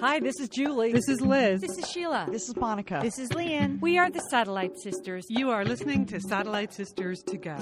Hi, this is Julie. This is Liz. This is Sheila. This is Monica. This is Leanne. We are the Satellite Sisters. You are listening to Satellite Sisters to Go.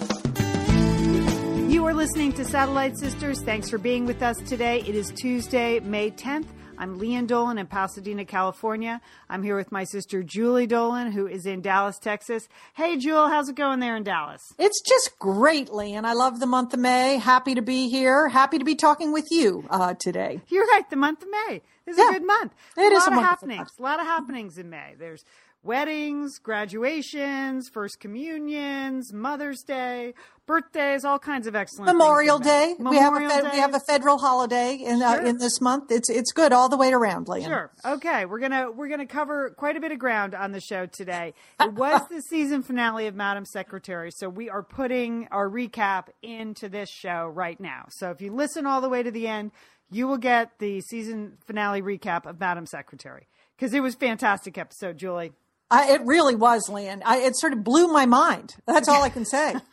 You are listening to Satellite Sisters. Thanks for being with us today. It is Tuesday, May 10th. I'm Leanne Dolan in Pasadena, California. I'm here with my sister Julie Dolan, who is in Dallas, Texas. Hey, Jewel, how's it going there in Dallas? It's just great, Leanne. I love the month of May. Happy to be here. Happy to be talking with you uh, today. You're right. The month of May is Yeah. a good month. It a is lot a of wonderful happenings. month. A lot of happenings in May. There's weddings, graduations, first communions, Mother's Day, birthdays, all kinds of excellent Memorial Day. May. we have a fed- we have a federal holiday in uh, in this month. It's it's good all the way around, Leanne. Sure. Okay. We're gonna we're gonna cover quite a bit of ground on the show today. It was the season finale of Madam Secretary, so we are putting our recap into this show right now. So if you listen all the way to the end, you will get the season finale recap of Madam Secretary because it was fantastic episode, Julie. I, it really was, Leanne. I, it sort of blew my mind. That's all I can say.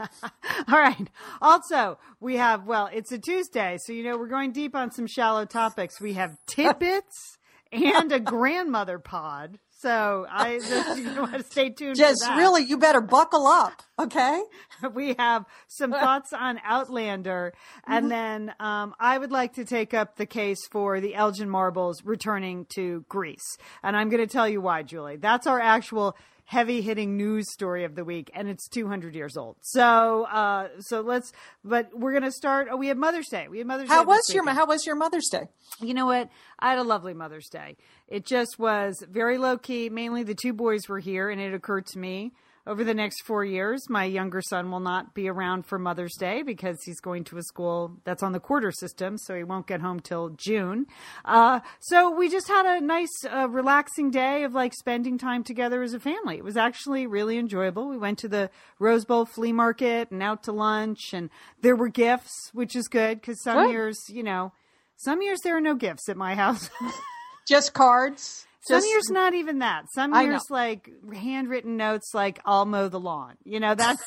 All right. Also, we have well, it's a Tuesday, so you know we're going deep on some shallow topics. We have tidbits and a grandmother pod. So I just you want to stay tuned. Just really, you better buckle up, okay? we have some thoughts on Outlander, and then um, I would like to take up the case for the Elgin Marbles returning to Greece, and I'm going to tell you why, Julie. That's our actual heavy hitting news story of the week, and it's 200 years old. So, uh, so let's. But we're going to start. Oh, we have Mother's Day. We have Mother's How Day. was your. How was your Mother's Day? You know what? I had a lovely Mother's Day. It just was very low key. Mainly the two boys were here, and it occurred to me over the next four years, my younger son will not be around for Mother's Day because he's going to a school that's on the quarter system, so he won't get home till June. Uh, so we just had a nice, uh, relaxing day of like spending time together as a family. It was actually really enjoyable. We went to the Rose Bowl flea market and out to lunch, and there were gifts, which is good because some Good. years, you know, some years there are no gifts at my house. Just cards. Some Just- years not even that. Some years like handwritten notes like I'll mow the lawn. You know, that's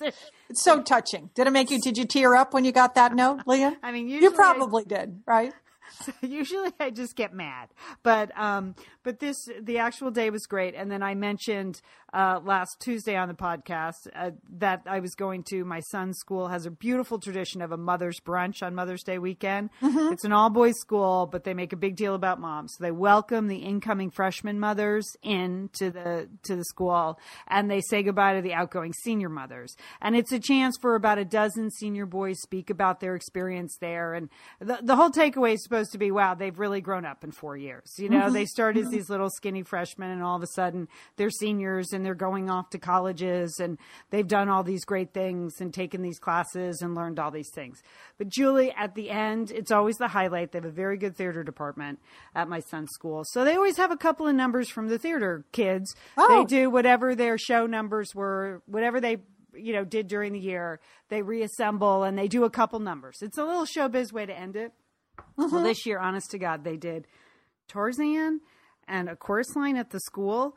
It's so touching. Did it make you? Did you tear up when you got that note, Leah? I mean, you probably did, right? usually I just get mad. But um but this the actual day was great and then I mentioned uh last Tuesday on the podcast uh, that I was going to my son's school has a beautiful tradition of a mother's brunch on Mother's Day weekend. It's an all boys school, but they make a big deal about moms. So they welcome the incoming freshman mothers in to the to the school and they say goodbye to the outgoing senior mothers. And it's a chance for about a dozen senior boys speak about their experience there and the the whole takeaway is supposed to be wow, they've really grown up in 4 years. You know, they started as these little skinny freshmen and all of a sudden they're seniors and they're going off to colleges and they've done all these great things and taken these classes and learned all these things. But Julie, at the end, it's always the highlight. They have a very good theater department at my son's school. So they always have a couple of numbers from the theater kids. Oh. They do whatever their show numbers were, whatever they you know did during the year. They reassemble and they do a couple numbers. It's a little showbiz way to end it. Mm-hmm. Well, this year, honest to God, they did Tarzan and a chorus line at the school.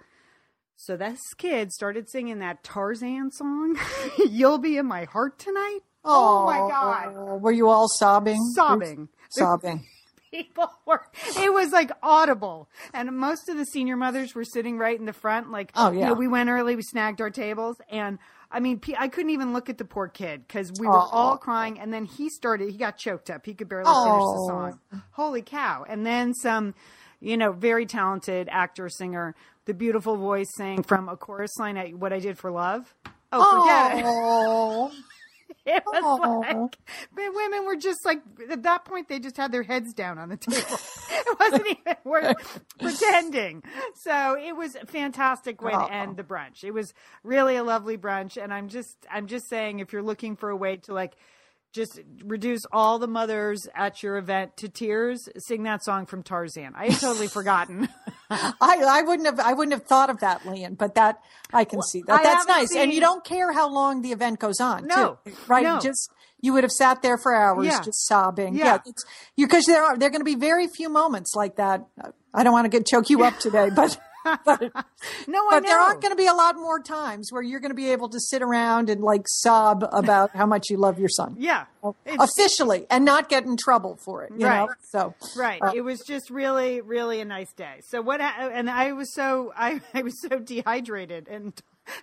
So this kid started singing that Tarzan song, You'll Be in My Heart Tonight. Oh, my God. Were you all sobbing? Sobbing. Sobbing. People were, it was like audible. And most of the senior mothers were sitting right in the front. Like, Oh, you yeah. know, we went early, we snagged our tables. And I mean, I couldn't even look at the poor kid because we were Aw. all crying. And then he started, he got choked up. He could barely finish the Oh. song. Holy cow. And then some, you know, very talented actor, singer, the beautiful voice sang from a chorus line at What I Did for Love. Oh, forget it. It was Aw. like the women were just like at that point they just had their heads down on the table. it wasn't even worth pretending. So it was a fantastic way Aw. to end the brunch. It was really a lovely brunch, and I'm just I'm just saying if you're looking for a way to like just reduce all the mothers at your event to tears, sing that song from Tarzan. I had totally forgotten. I, I wouldn't have I wouldn't have thought of that, Leanne. but that I can see that. I That's nice, and you don't care how long the event goes on. No, too, right? no. You just you would have sat there for hours Yeah. just sobbing. Yeah. it's you because there are there are going to be very few moments like that. I don't want to get choke you up today, but but, No, I but there aren't going to be a lot more times where you're going to be able to sit around and like sob about how much you love your son. Yeah. It's- Officially and not get in trouble for it. Right. know? So Right. Uh, it was just really, really a nice day. So what? And I was so I, I was so dehydrated and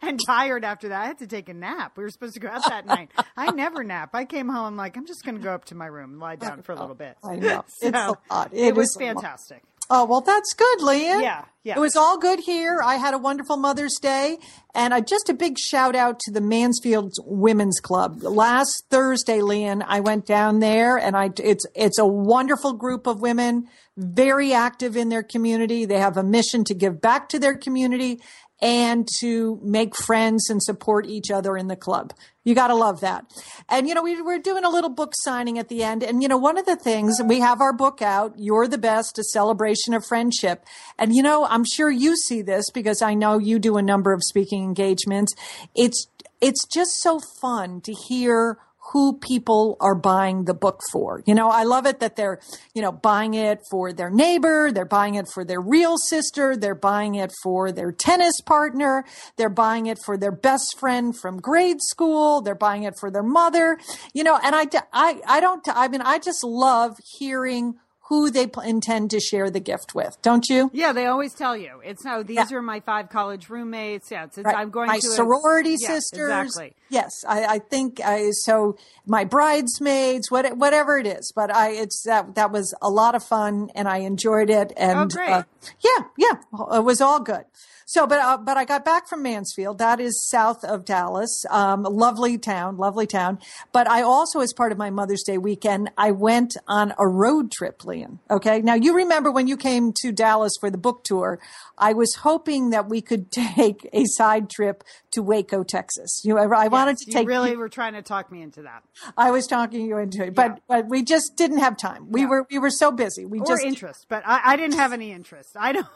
and tired after that. I had to take a nap. We were supposed to go out that night. I never nap. I came home like I'm just going to go up to my room and lie down for a little bit. I know. So, It's a lot. It, It was fantastic. Oh, well, that's good, Leanne. Yeah, yeah. It was all good here. I had a wonderful Mother's Day. And uh, just a big shout out to the Mansfield Women's Club. Last Thursday, Leanne, I went down there and I, it's, it's a wonderful group of women, very active in their community. They have a mission to give back to their community and to make friends and support each other in the club. You got to love that. And, you know, we were doing a little book signing at the end. And, you know, one of the things we have our book out, You're the Best, a celebration of friendship. And, you know, I'm sure you see this because I know you do a number of speaking engagements. It's, it's just so fun to hear who people are buying the book for. You know, I love it that they're, you know, buying it for their neighbor, they're buying it for their real sister, they're buying it for their tennis partner, they're buying it for their best friend from grade school, they're buying it for their mother. You know, and I I I don't I mean I just love hearing who they intend to share the gift with. Don't you? Yeah, they always tell you it's no. These Yeah. are my five college roommates. Yeah, it's, it's, Right. I'm going my to a- sorority Yeah, sisters. Exactly. Yes, I, I think I, so. My bridesmaids, what, whatever it is, but I it's that that was a lot of fun and I enjoyed it. And Oh, great. uh, yeah, yeah, it was all good. So, but uh, but I got back from Mansfield. That is south of Dallas. Um, lovely town, lovely town. But I also, as part of my Mother's Day weekend, I went on a road trip, Leanne. Okay, now you remember when you came to Dallas for the book tour? I was hoping that we could take a side trip to Waco, Texas. You, know, I wanted to take You really were trying to talk me into that, I was talking you into it, but but we just didn't have time. We Yeah. were we were so busy. We or just interest, but I, I didn't have any interest. I don't.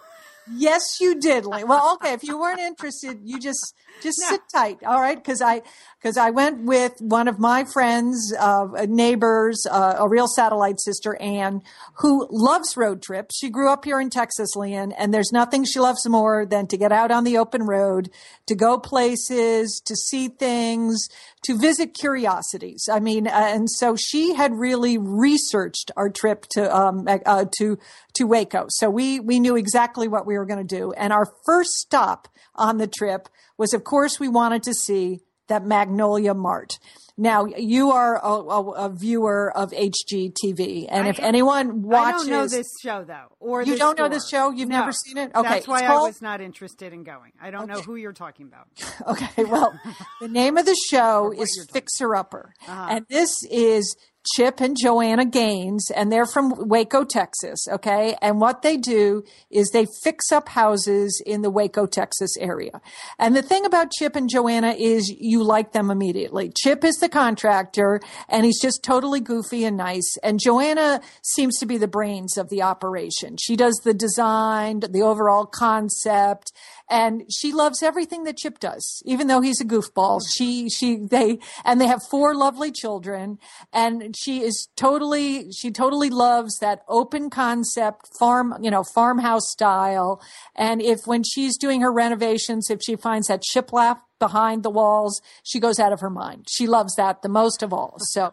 Yes, you did. Well, okay. If you weren't interested, you just just sit tight, all right? Because I because I went with one of my friends, uh, neighbors, uh, a real satellite sister, Anne, who loves road trips. She grew up here in Texas, Leanne, and there's nothing she loves more than to get out on the open road, to go places, to see things, to visit curiosities. I mean, uh, and so she had really researched our trip to um, uh, to to Waco. So we we knew exactly what we were going to do. And our first stop on the trip was, of course, we wanted to see that Magnolia Mart. Now you are a, a, a viewer of HGTV, and if anyone watches, I don't know this show though, or You don't know this show? You've No. never seen it? Okay, that's why it's I was not interested in going. I don't know who you're talking about. Okay, well, the name of the show is Fixer Upper. Uh-huh. And this is Chip and Joanna Gaines, and they're from Waco, Texas. Okay. And what they do is they fix up houses in the Waco, Texas area. And the thing about Chip and Joanna is you like them immediately. Chip is the contractor and he's just totally goofy and nice. And Joanna seems to be the brains of the operation. She does the design, the overall concept, and she loves everything that Chip does, even though he's a goofball. She, she, they, and they have four lovely children, and she is totally, she totally loves that open concept farm, you know, farmhouse style. And if when she's doing her renovations, if she finds that shiplap behind the walls, she goes out of her mind. She loves that the most of all. So,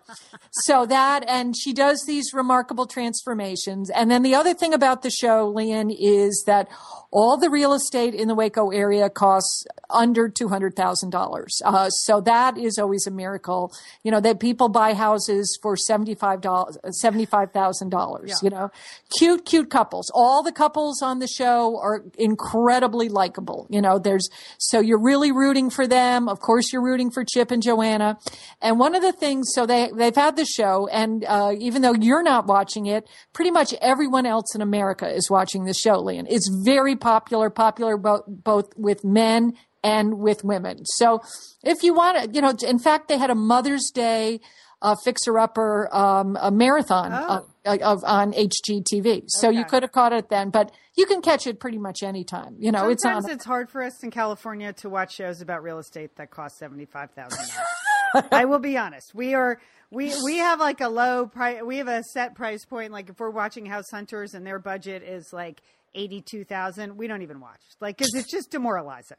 so that, and she does these remarkable transformations. And then the other thing about the show, Leanne, is that all the real estate in the Waco area costs under $200,000. Uh, so that is always a miracle. You know, that people buy houses for $75, $75,000, you know, cute, cute couples. All the couples on the show are incredibly likable. You know, there's, so you're really rooting for them. Of course, you're rooting for Chip and Joanna. And one of the things, so they, they've had the show and, uh, even though you're not watching it, pretty much everyone else in America is watching the show, Leanne. It's very popular, popular both, both with men and with women. So if you want to, you know, in fact, they had a Mother's Day, uh, fixer upper, um, a marathon uh, of, on HGTV. So you could have caught it then, but you can catch it pretty much anytime. You know, it's Sometimes on. it's hard for us in California to watch shows about real estate that cost seventy five thousand dollars. I will be honest. We are we we have like a low price. We have a set price point. Like if we're watching House Hunters and their budget is like eighty two thousand, we don't even watch. Like because it's just demoralizing.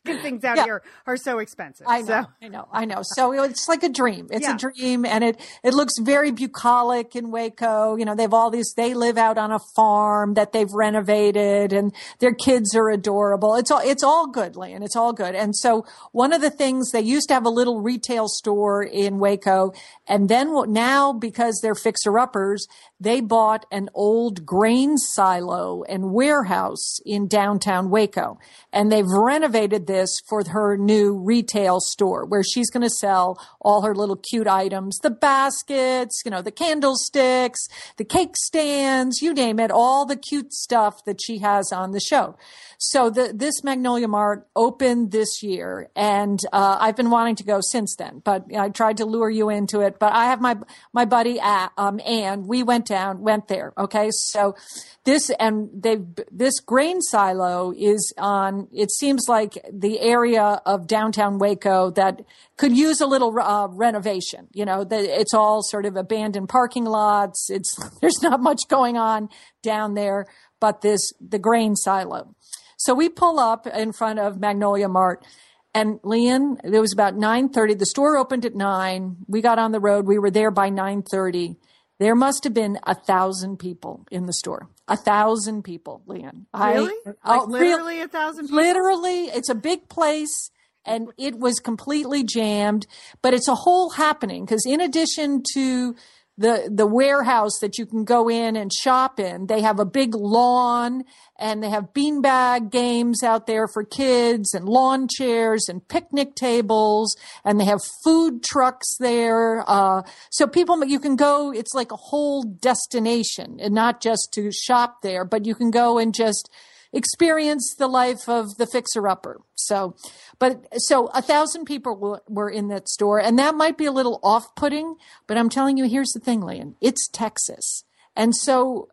Good things out Yeah. here are so expensive. I know, So, I know, I know. So it's like a dream. It's Yeah. a dream, and it it looks very bucolic in Waco. You know, they've all these. They live out on a farm that they've renovated, and their kids are adorable. It's all it's all good, Lynn. It's all good. And so one of the things they used to have a little retail store in Waco, and then now because they're fixer uppers, they bought an old grain silo and warehouse in downtown Waco. And they've renovated this for her new retail store where she's going to sell all her little cute items, the baskets, you know, the candlesticks, the cake stands, you name it, all the cute stuff that she has on the show. So the, this Magnolia Mart opened this year and, uh, I've been wanting to go since then, but I tried to lure you into it, but I have my, my buddy, uh, um, we went down, went there. Okay. So this, and they, this grain silo is on, it seems like the area of downtown Waco that could use a little, uh, renovation. You know, the, it's all sort of abandoned parking lots. It's, there's not much going on down there, but this, the grain silo. So we pull up in front of Magnolia Mart and Leanne, it was about 9:30. The store opened at 9. We got on the road. We were there by 9:30. There must have been a thousand people in the store. A thousand people, Leanne. really? I, like oh, real- literally a thousand people. literally it's a big place and it was completely jammed but it's a whole happening because in addition to the the warehouse that you can go in and shop in. They have a big lawn and they have beanbag games out there for kids and lawn chairs and picnic tables. And they have food trucks there. Uh, so people you can go it's like a whole destination and not just to shop there but you can go and just experience the life of the fixer upper. So, but so a thousand people were, were in that store and that might be a little off putting, but I'm telling you, here's the thing, Leanne, it's Texas. And so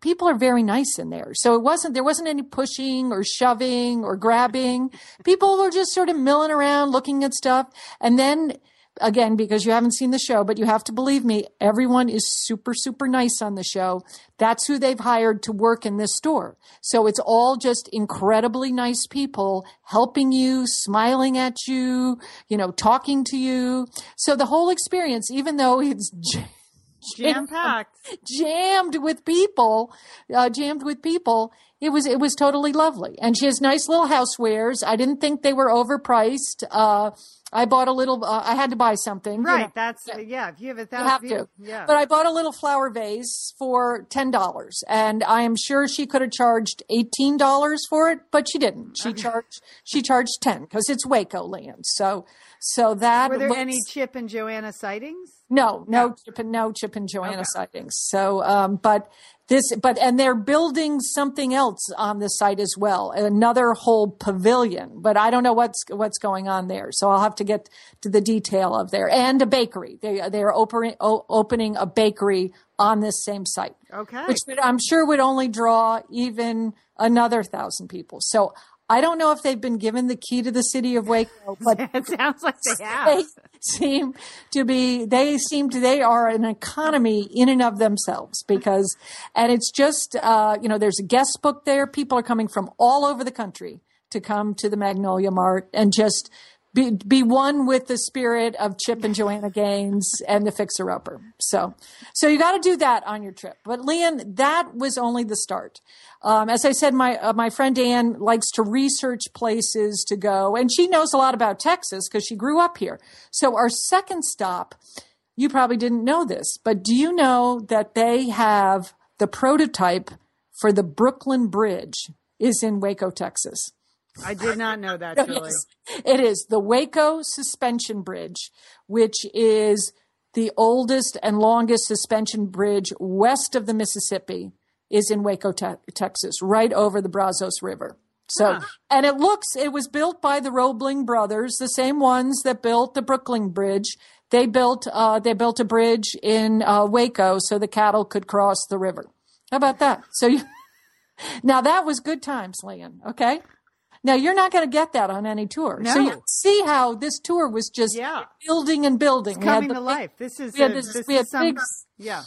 people are very nice in there. So it wasn't, there wasn't any pushing or shoving or grabbing. People were just sort of milling around looking at stuff. And then again, because you haven't seen the show, but you have to believe me, everyone is super, super nice on the show. That's who they've hired to work in this store. So it's all just incredibly nice people helping you, smiling at you, you know, talking to you. So the whole experience, even though it's Jam packed. jammed with people, uh, jammed with people. It was it was totally lovely, and she has nice little housewares. I didn't think they were overpriced. Uh, I bought a little. Uh, I had to buy something, you Right. know. That's yeah. If you have a thousand, You have to. Yeah. But I bought a little flower vase for ten dollars, and I am sure she could have charged eighteen dollars for it, but she didn't. She charged she charged ten because it's Waco land. So so that Were there looks- any Chip and Joanna sightings? no, no Chip and no Chip and Joanna sightings. So, um, but this, but and they're building something else on the site as well, another whole pavilion. But I don't know what's what's going on there. So I'll have to get to the detail of there and a bakery. They they are opening opening a bakery on this same site, Okay. which I'm sure would only draw even another thousand people. So. I don't know if they've been given the key to the city of Waco, but it sounds like they they have. seem to be they seem to they are an economy in and of themselves because and it's just uh you know there's a guest book there. People are coming from all over the country to come to the magnolia mart and just be, be one with the spirit of Chip and Joanna Gaines and the Fixer Upper. So, so you got to do that on your trip. But Leanne, that was only the start. Um, as I said, my uh, my friend Ann likes to research places to go, and she knows a lot about Texas because she grew up here. So our second stop, you probably didn't know this, but do you know that they have the prototype for the Brooklyn Bridge is in Waco, Texas? I did not know that, Julie. Yes, it is the Waco Suspension Bridge, which is the oldest and longest suspension bridge west of the Mississippi, is in Waco, te- Texas, right over the Brazos River. So, and it looks, it was built by the Roebling brothers, the same ones that built the Brooklyn Bridge. They built, uh, they built a bridge in uh, Waco so the cattle could cross the river. How about that? So you, now that was good times, Leanne. Okay. Now you're not going to get that on any tour. No. So you see how this tour was just Yeah. building and building. Had Coming to big life. This is we had a- this- this we had some, big- yeah.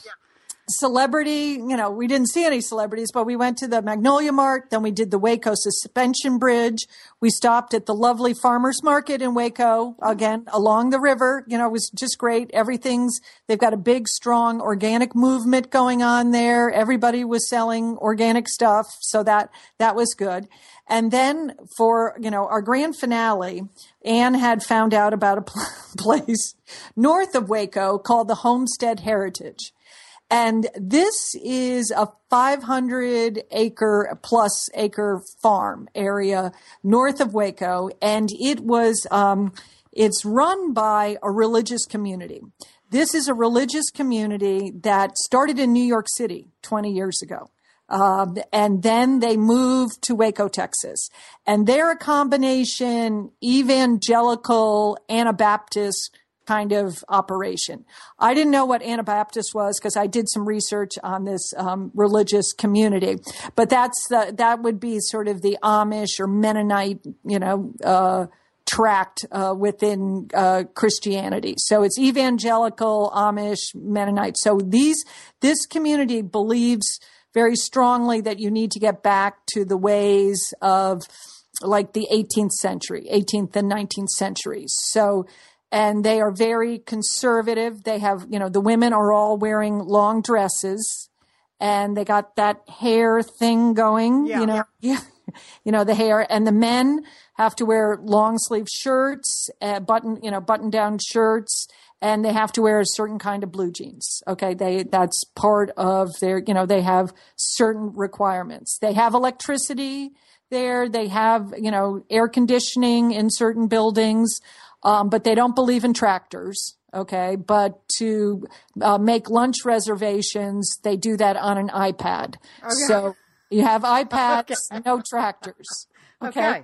Celebrity, you know, we didn't see any celebrities, but we went to the Magnolia Mart. Then we did the Waco Suspension Bridge. We stopped at the lovely farmers market in Waco, again, along the river. You know, it was just great. Everything's, they've got a big, strong organic movement going on there. Everybody was selling organic stuff. So that, that was good. And then for, you know, our grand finale, Anne had found out about a pl- place north of Waco called the Homestead Heritage. And this is a 500 acre plus acre farm area north of Waco. And it was, um, it's run by a religious community. This is a religious community that started in New York City 20 years ago. Um, and then they moved to Waco, Texas. And they're a combination evangelical Anabaptist kind of operation. I didn't know what Anabaptist was because I did some research on this um, religious community, but that's the, that would be sort of the Amish or Mennonite, you know, uh, tract uh, within uh, Christianity. So it's evangelical, Amish, Mennonite. So these this community believes very strongly that you need to get back to the ways of like the 18th century, 18th and 19th centuries. So and they are very conservative. They have, you know, the women are all wearing long dresses and they got that hair thing going, Yeah. you know, yeah, you know, the hair and the men have to wear long sleeve shirts, uh, button, you know, button down shirts and they have to wear a certain kind of blue jeans. Okay. They, that's part of their, you know, they have certain requirements. They have electricity there. They have, you know, air conditioning in certain buildings um, but they don't believe in tractors. Okay, but to uh, make lunch reservations, they do that on an iPad. Okay. So you have iPads, no tractors. Okay. Okay.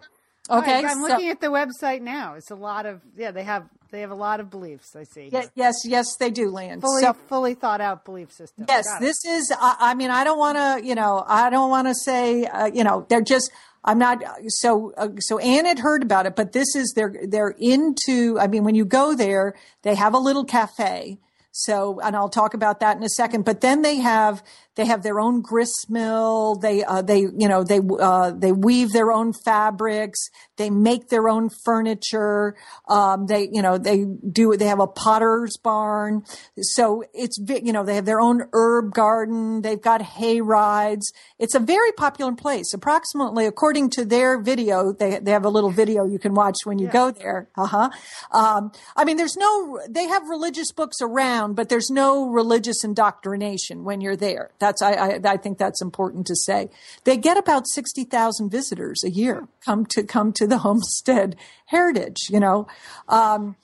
Okay. Right, I'm so- looking at the website now. It's a lot of yeah. They have they have a lot of beliefs. I see. Ye- yes, yes, they do, Land. Fully So- fully thought out belief system. Yes, this is. I, I mean, I don't want to. You know, I don't want to say. Uh, you know, they're just. I'm not. So, uh, so Anne had heard about it, but this is they're they're into. I mean, when you go there, they have a little cafe. So, and I'll talk about that in a second. But then they have they have their own grist mill. They uh, they you know they uh, they weave their own fabrics. They make their own furniture. Um, they you know they do they have a potter's barn. So it's you know they have their own herb garden. They've got hay rides. It's a very popular place. Approximately according to their video, they they have a little video you can watch when you go there. Uh huh. Um, I mean, there's no they have religious books around, but there's no religious indoctrination when you're there. That's I I, I think that's important to say. They get about sixty thousand visitors a year come to come to the Homestead Heritage. You know. Um,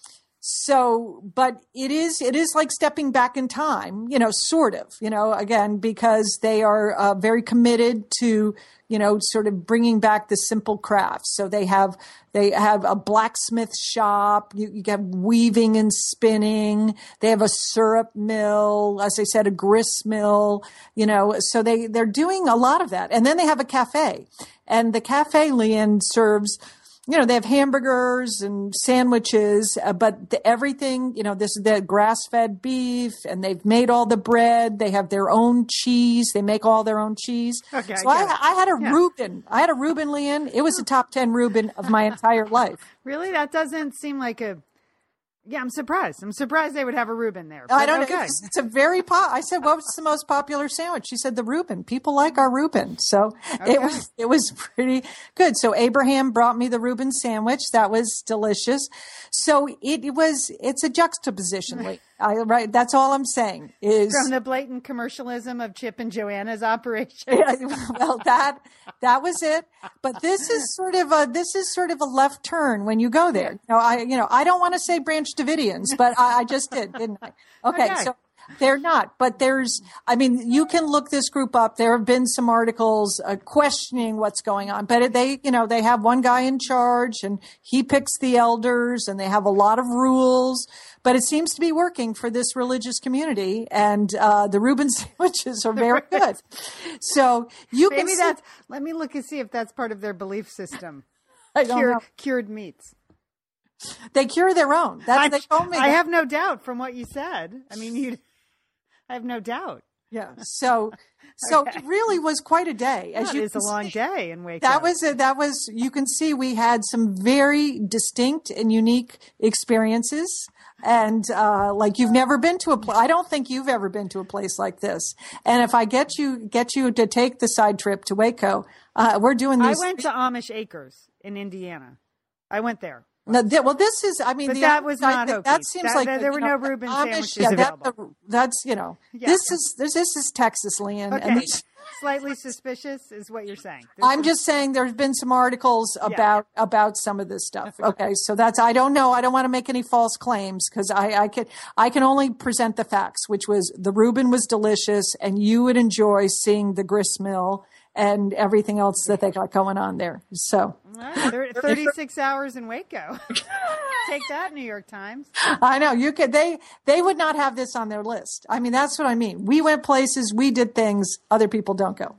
so, but it is, it is like stepping back in time, you know, sort of, you know, again, because they are uh, very committed to, you know, sort of bringing back the simple crafts. So they have, they have a blacksmith shop. You, you have weaving and spinning. They have a syrup mill, as I said, a grist mill, you know, so they, they're doing a lot of that. And then they have a cafe and the cafe, Leanne, serves, you know, they have hamburgers and sandwiches, uh, but the, everything, you know, this is the grass fed beef and they've made all the bread. They have their own cheese. They make all their own cheese. Okay, so I I. I had a Yeah. Reuben. I had a Reuben, Leanne. It was a top 10 Reuben of my entire life. Really, that doesn't seem like a. Yeah, I'm surprised. I'm surprised they would have a Reuben there. I don't okay. know. It's, it's a very pop. I said, "What's the most popular sandwich?" She said, "The Reuben." People like our Reuben, so it was it was pretty good. So Abraham brought me the Reuben sandwich. That was delicious. So it, it was. It's a juxtaposition. I, right. That's all I'm saying. Is From the blatant commercialism of Chip and Joanna's operation. Well that that was it but this is sort of a this is sort of a left turn when you go there you know i you know i don't want to say branch davidians but i, I just did didn't i okay, Okay. so they're not but there's i mean you can look this group up there have been some articles uh, questioning what's going on but they you know they have one guy in charge and he picks the elders and they have a lot of rules but it seems to be working for this religious community, and uh, the Reuben sandwiches are very good. So you can Maybe see- that's. Let me look and see if that's part of their belief system. I don't Cure, know. cured meats. They cure their own. That's I, they told me. I that. have no doubt from what you said. I mean, you. I have no doubt. Yeah. So, so Okay. it really was quite a day. As That you is a can long see. day in Waco. That was a, that was. You can see we had some very distinct and unique experiences, and uh, like you've never been to a. Pl- I don't think you've ever been to a place like this. And if I get you get you to take the side trip to Waco, uh, we're doing I went to Amish Acres in Indiana. I went there. No, th- well, this is. I mean, the that was I not think That seems That- like that- there were know, no Reuben Amish, sandwiches yeah, that- available. that's you know, Yeah. this is this, this is Texas land, Okay. and Slightly suspicious is what you're saying. I'm just saying there's been some articles about about some of this stuff. Okay, so that's I don't know. I don't want to make any false claims because I I can I can only present the facts, which was the Reuben was delicious, and you would enjoy seeing the grist mill and everything else that they got going on there. So All right, thir- 36 hours in Waco. Take that, New York Times. I know you could they they would not have this on their list. I mean that's what I mean. We went places, we did things other people don't go.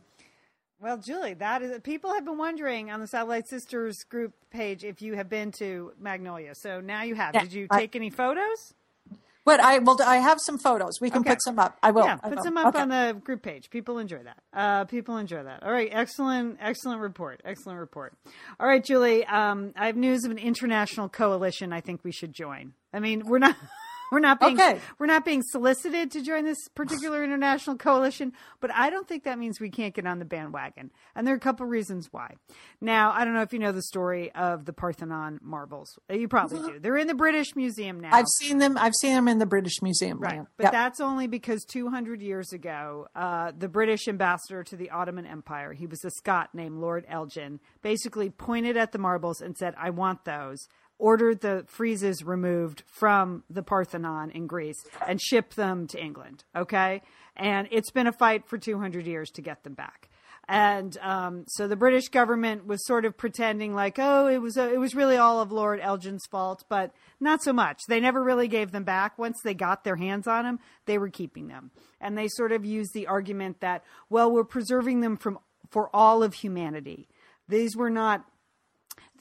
Well, Julie, that is people have been wondering on the Satellite Sisters group page if you have been to Magnolia. So now you have. Yeah, Did you I- take any photos? But I will. I have some photos. We can Okay. put some up. I will. Yeah, I put will. some up Okay. on the group page. People enjoy that. Uh, people enjoy that. All right, excellent, excellent report. Excellent report. All right, Julie. Um, I have news of an international coalition. I think we should join. I mean, we're not. We're not being Okay. we're not being solicited to join this particular international coalition, but I don't think that means we can't get on the bandwagon. And there are a couple reasons why. Now, I don't know if you know the story of the Parthenon marbles. You probably do. They're in the British Museum now. I've seen them. I've seen them in the British Museum. Right. But Yep. that's only because 200 years ago, uh, the British ambassador to the Ottoman Empire, he was a Scot named Lord Elgin, basically pointed at the marbles and said, I want those. Ordered the friezes removed from the Parthenon in Greece and shipped them to England. Okay. And it's been a fight for 200 years to get them back. And um, so the British government was sort of pretending like, oh, it was a, it was really all of Lord Elgin's fault, but not so much. They never really gave them back. Once they got their hands on them, they were keeping them, and they sort of used the argument that, well, we're preserving them from for all of humanity. These were not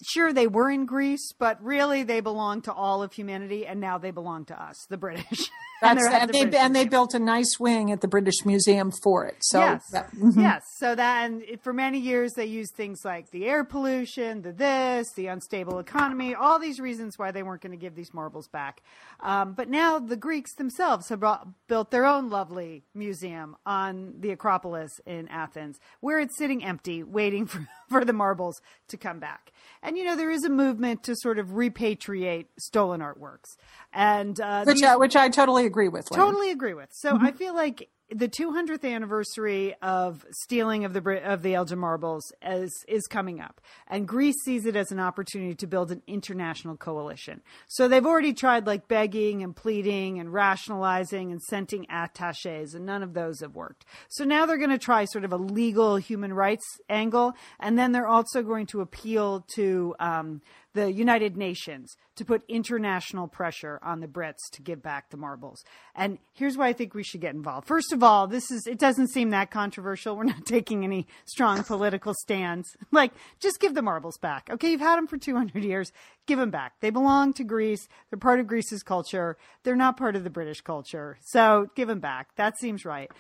sure they were in Greece, but really they belong to all of humanity, and now they belong to us, the British. That's, they're and the they British and they built a nice wing at the British Museum for it. So yes, that- mhm. yes. So that and it- for many years they used things like the air pollution, the this, the unstable economy, all these reasons why they weren't going to give these marbles back. Um, but now the Greeks themselves have brought, built their own lovely museum on the Acropolis in Athens, where it's sitting empty, waiting for for the marbles to come back. And you know there is a movement to sort of repatriate stolen artworks, and uh, which these- I, which I totally agree with. Lynn. Totally agree with. So I feel like the 200th anniversary of stealing of the of the Elgin marbles is is coming up, and Greece sees it as an opportunity to build an international coalition. So they've already tried like begging and pleading and rationalizing and sending attaches, and none of those have worked. So now they're going to try sort of a legal human rights angle, and then they're also going to appeal to. Um, the United Nations to put international pressure on the Brits to give back the marbles. And here's why I think we should get involved. First of all, this is it doesn't seem that controversial. We're not taking any strong political stands. Like just give the marbles back. Okay, you've had them for 200 years. Give them back. They belong to Greece. They're part of Greece's culture. They're not part of the British culture. So give them back. That seems right.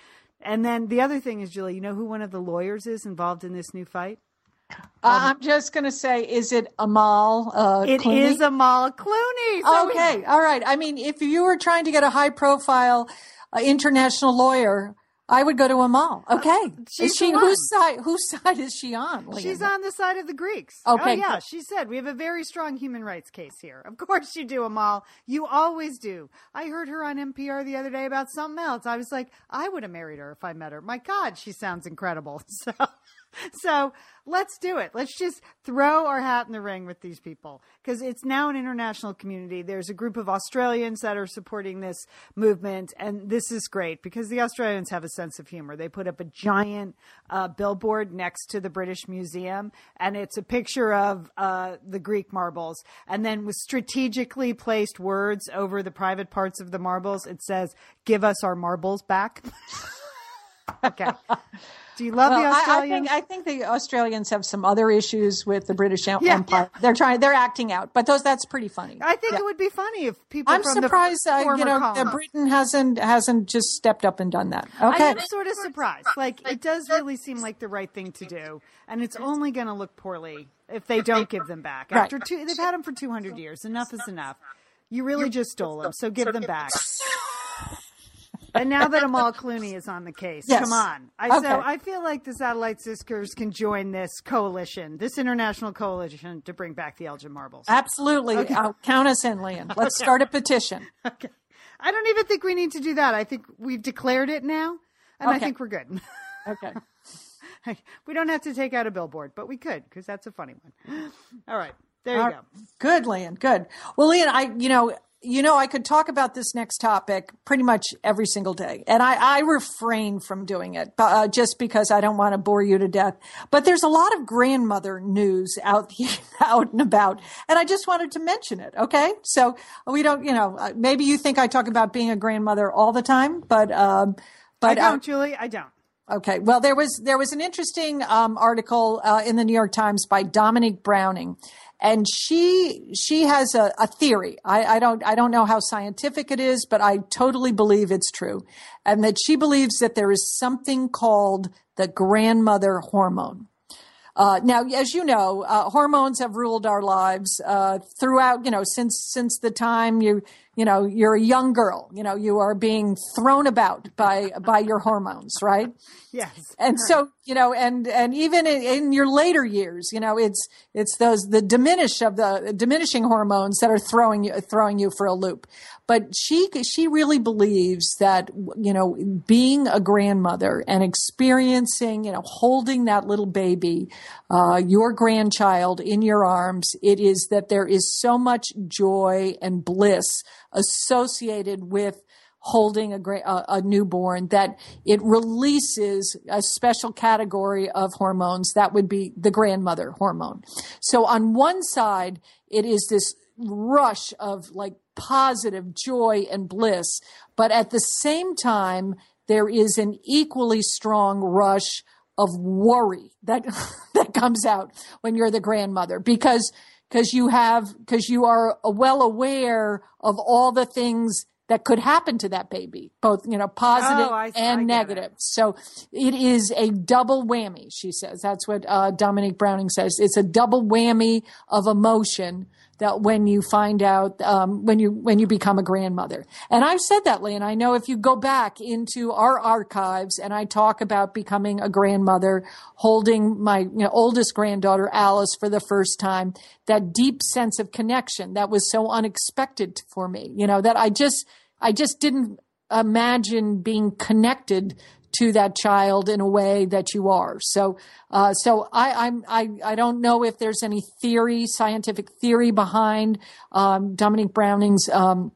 And then the other thing is, Julie, you know who one of the lawyers is involved in this new fight? Uh, I'm just going to say, is it Amal? Uh, It Clooney? is Amal Clooney. So we- okay, all right. I mean, if you were trying to get a high profile uh, international lawyer, I would go to Amal. Okay, Uh, she's is she whose side? Whose side is she on? She's on the side of the Greeks. Okay, Oh, yeah. She said, We have a very strong human rights case here. Of course you do, Amal. You always do. I heard her on NPR the other day about something else. I was like, I would have married her if I met her. My God, she sounds incredible. So. So let's do it. Let's just throw our hat in the ring with these people because it's now an international community. There's a group of Australians that are supporting this movement, and this is great because the Australians have a sense of humor. They put up a giant uh, billboard next to the British Museum, and it's a picture of uh, the Greek marbles, and then with strategically placed words over the private parts of the marbles, it says, "Give us our marbles back." Okay. Do you love Well, the I, I Australians? think I think the Australians have some other issues with the British Em- Yeah. Empire. They're trying. They're acting out, but those that's pretty funny. I think it would be funny if people I'm from surprised, uh, you know, that Britain hasn't hasn't just stepped up and done that. Okay, I'm sort of surprised. Like it does really seem like the right thing to do, and it's only going to look poorly if they don't give them back. Right. After two, they've had them for two hundred years. Enough is enough. You really just stole them, so give them back. And now that Amal Clooney is on the case, Yes. come on. I, Okay. So I feel like the Satellite Sisters can join this coalition, this international coalition, to bring back the Elgin Marbles. absolutely. Uh, count us in, Leanne. Let's start a petition. Okay. I don't even think we need to do that. I think we've declared it now, and I think we're good. Okay. we don't have to take out a billboard, but we could because that's a funny one. All right, there you All- go. Good, Leanne. Good. Well, Leanne, I, you know, you know, I could talk about this next topic pretty much every single day, and I, I refrain from doing it, uh, just because I don't want to bore you to death. But there's a lot of grandmother news out out and about, and I just wanted to mention it. Okay, so we don't, you know, uh, maybe you think I talk about being a grandmother all the time, but um, I but uh, don't, Julie. I don't. Okay. Well, there was there was an interesting um, article uh, in the New York Times by Dominique Browning, and she she has a, a theory. I, I don't I don't know how scientific it is, but I totally believe it's true, and that she believes that there is something called the grandmother hormone. Uh, now, as you know, uh, hormones have ruled our lives uh, throughout. You know, since since the time you you know you're a young girl, you know you are being thrown about by by your hormones, right? Yes. And so you know, and and even in, in your later years, you know, it's it's those the diminish of the diminishing hormones that are throwing you throwing you for a loop. But she she really believes that you know being a grandmother and experiencing you know holding that little baby, uh, your grandchild in your arms, it is that there is so much joy and bliss associated with holding a, a, a newborn that it releases a special category of hormones that would be the grandmother hormone. So on one side, it is this rush of like positive joy and bliss, but at the same time, there is an equally strong rush of worry that that comes out when you're the grandmother because because you have because you are well aware of all the things that could happen to that baby both you know positive Oh, I- I and get negative. It. so it is a double whammy she says. That's what uh, dominique browning says. It's a double whammy of emotion that when you find out um, when you when you become a grandmother. And i've said that lee and i know if you go back into our archives and i talk about becoming a grandmother holding my you know, oldest granddaughter alice for the first time that deep sense of connection that was so unexpected for me you know that i just i just didn't imagine being connected to that child in a way that you are. So, uh, so I, I'm, I, I don't know if there's any theory, scientific theory behind um, Dominique Browning's um,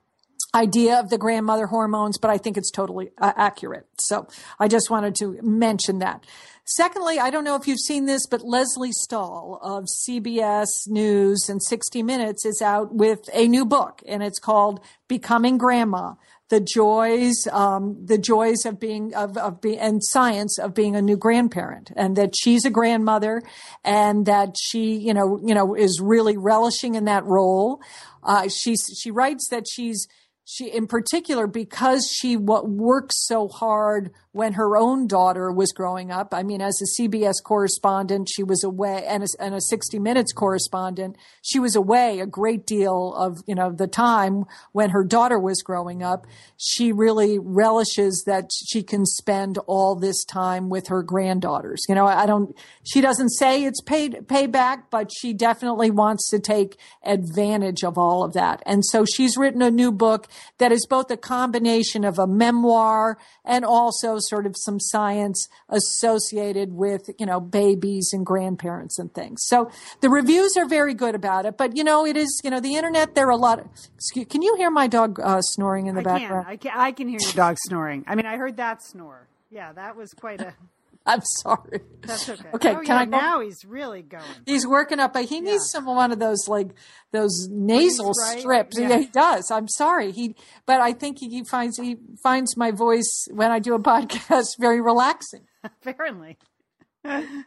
idea of the grandmother hormones, but I think it's totally uh, accurate. So I just wanted to mention that. Secondly, I don't know if you've seen this, but Lesley Stahl of CBS News and 60 Minutes is out with a new book, and it's called Becoming Grandma the joys, um, the joys of being of of being and science of being a new grandparent, and that she's a grandmother, and that she, you know, you know, is really relishing in that role. Uh, she she writes that she's she in particular because she what works so hard when her own daughter was growing up. I mean, as a CBS correspondent, she was away, and a, and a 60 Minutes correspondent, she was away a great deal of you know the time when her daughter was growing up. She really relishes that she can spend all this time with her granddaughters. You know, I don't. She doesn't say it's paid payback, but she definitely wants to take advantage of all of that. And so she's written a new book that is both a combination of a memoir and also sort of some science associated with, you know, babies and grandparents and things. So the reviews are very good about it, but you know, it is, you know, the internet, there are a lot of, excuse, can you hear my dog uh, snoring in the I can. background? I can. I can hear your dog snoring. I mean, I heard that snore. Yeah, that was quite a. I'm sorry. That's okay. Okay, Oh, can yeah, I go? now he's really going. He's working up, but he needs some one of those like those nasal right? strips. Yeah. Yeah. he does. I'm sorry. He, but I think he, he finds he finds my voice when I do a podcast very relaxing. Apparently. I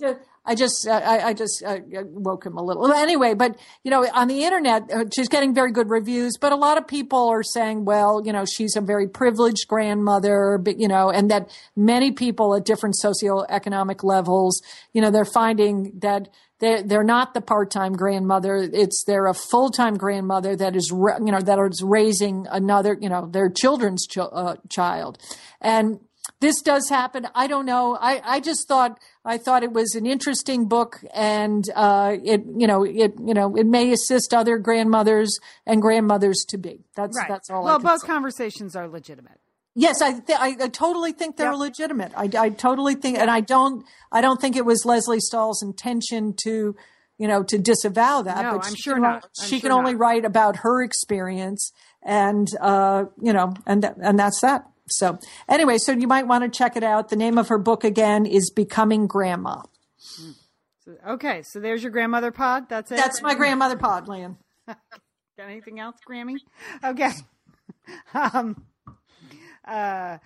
just, I just, I, I just uh, woke him a little. Anyway, but you know, on the internet, uh, she's getting very good reviews. But a lot of people are saying, well, you know, she's a very privileged grandmother, but you know, and that many people at different socioeconomic levels, you know, they're finding that they're, they're not the part-time grandmother. It's they're a full-time grandmother that is, you know, that is raising another, you know, their children's ch- uh, child, and this does happen. I don't know. I, I just thought I thought it was an interesting book, and uh, it you know it you know it may assist other grandmothers and grandmothers to be. That's Right. that's all. well, both say. conversations are legitimate. Yes, I, th- I I totally think they're Yep. legitimate. I, I totally think, and I don't I don't think it was Lesley Stahl's intention to you know to disavow that. No, but I'm she sure can not. only- I'm she sure can only not. write about her experience, and uh, you know, and th- and that's that. So anyway, so you might want to check it out. The name of her book again is Becoming Grandma. Okay, so there's your grandmother pod. That's it. That's my grandmother pod, Lian. Got anything else, Grammy? Okay. um, uh,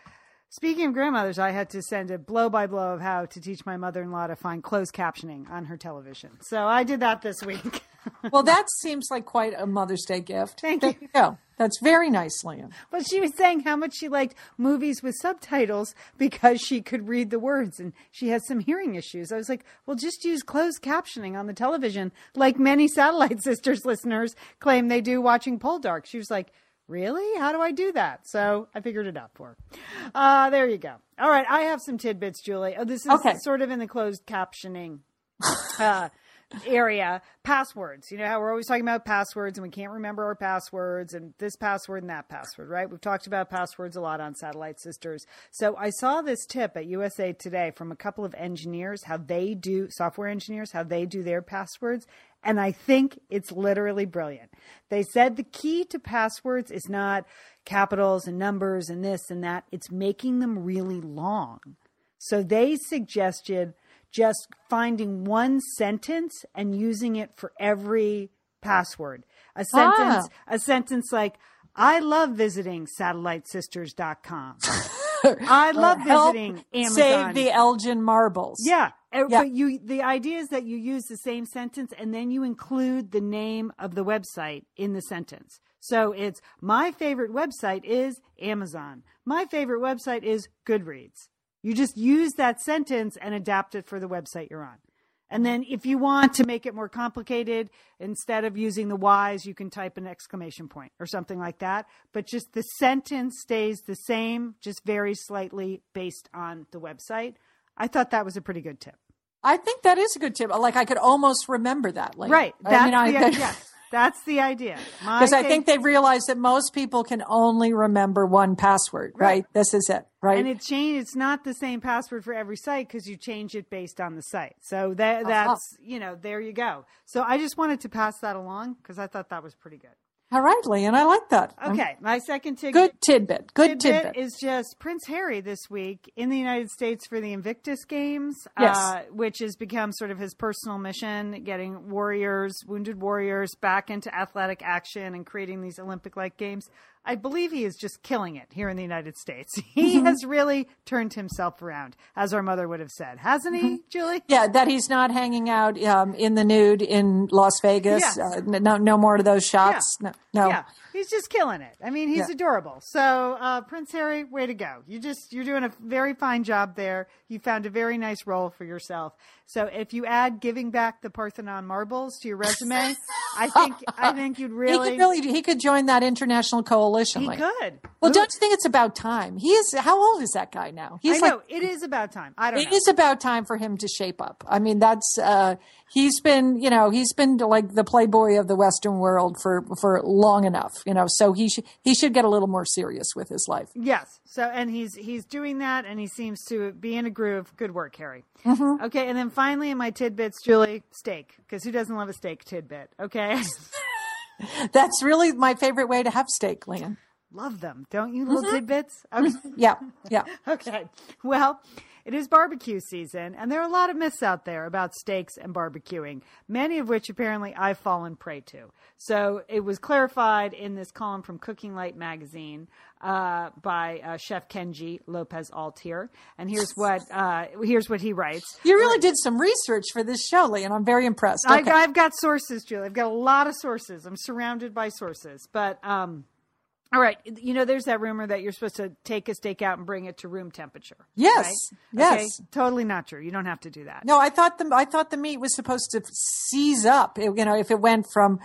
speaking of grandmothers, I had to send a blow by blow of how to teach my mother in law to find closed captioning on her television. So I did that this week. Well, that seems like quite a Mother's Day gift. Thank There you. go. That's very nice, Lian. but she was saying how much she liked movies with subtitles because she could read the words and she has some hearing issues. I was like, well, just use closed captioning on the television, like many Satellite Sisters listeners claim they do watching Poldark. She was like, Really? How do I do that? So I figured it out for her. Uh, there you go. All right. I have some tidbits, Julie. Oh, this is Okay. sort of in the closed captioning uh, area. Passwords. You know how we're always talking about passwords and we can't remember our passwords and this password and that password, right? We've talked about passwords a lot on Satellite Sisters. So I saw this tip at USA Today from a couple of engineers, how they do, software engineers, how they do their passwords. And I think it's literally brilliant. They said the key to passwords is not capitals and numbers and this and that, it's making them really long. So they suggested just finding one sentence and using it for every password. A sentence, a sentence like, I love visiting satellitesisters.com. I love visiting Amazon. Save the Elgin marbles. Yeah. uh, Yeah. But you the idea is that you use the same sentence and then you include the name of the website in the sentence. So it's my favorite website is Amazon. My favorite website is Goodreads. You just use that sentence and adapt it for the website you're on. And then if you want to make it more complicated, instead of using the Y's, you can type an exclamation point or something like that. But just the sentence stays the same, just very slightly based on the website. I thought that was a pretty good tip. I think that is a good tip. Like I could almost remember that. Lian. Right. I That's mean, I, the, yes, that's the idea. Because I think they've realized that most people can only remember one password. Right. Right. This is it. Right. and it change. It's not the same password for every site because you change it based on the site. So that Uh-huh. that's you know there you go. So I just wanted to pass that along because I thought that was pretty good. All right, Lian. I like that. Okay, my second tidbit. Good tidbit. Good tidbit tidbit. is just Prince Harry this week in the United States for the Invictus Games, Yes. uh, which has become sort of his personal mission, getting warriors, wounded warriors, back into athletic action and creating these Olympic-like games. I believe he is just killing it here in the United States. He Mm-hmm. has really turned himself around, as our mother would have said, hasn't he, Mm-hmm. Julie? yeah, that he's not hanging out um, in the nude in Las Vegas. Uh, no, no more of those shots. No, no. Yeah, he's just killing it. I mean, he's Yeah. adorable. So, uh, Prince Harry, way to go! You just you're doing a very fine job there. You found a very nice role for yourself. So, if you add giving back the Parthenon marbles to your resume, I think I think you'd He really could really he could join that international coalition. He like- could. Well, Who- don't you think it's about time? He is. How old is that guy now? I He's know like. it is about time. I don't It know. is about time for him to shape up. I mean, that's uh, he's been, you know, he's been like the playboy of the Western world for for long enough, you know. So he should he should get a little more serious with his life. Yes. So, and he's he's doing that, and he seems to be in a groove. Good work, Harry. Mm-hmm. Okay, and then finally, in my tidbits, Julie, steak, because who doesn't love a steak tidbit? Okay, That's really my favorite way to have steak, Lian. love them, don't you? Little Mm-hmm. tidbits. Okay. Yeah, yeah. Okay. Well, It is barbecue season, and there are a lot of myths out there about steaks and barbecuing, many of which apparently I've fallen prey to. So it was clarified in this column from Cooking Light magazine uh, by uh, Chef Kenji Lopez Altier, and here's what uh, here's what he writes. You really did some research for this show, Lee, and I'm very impressed. I, Okay. I've got sources, Julie. I've got a lot of sources. I'm surrounded by sources. But um, all right, you know, there's that rumor that you're supposed to take a steak out and bring it to room temperature. Yes. right? Yes. Okay, totally not true. You don't have to do that. No, I thought the I thought the meat was supposed to seize up. It- you know, if it went from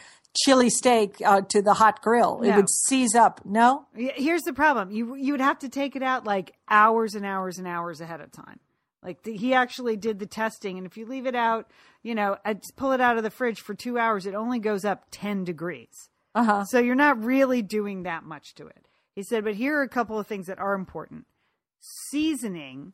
chili steak uh, to the hot grill, it would seize up. No, Here's the problem. You you would have to take it out like hours and hours and hours ahead of time. Like the, he actually did the testing, and if you leave it out, you know, uh, pull it out of the fridge for two hours, it only goes up ten degrees. Uh huh. So you're not really doing that much to it. He said, but here are a couple of things that are important. Seasoning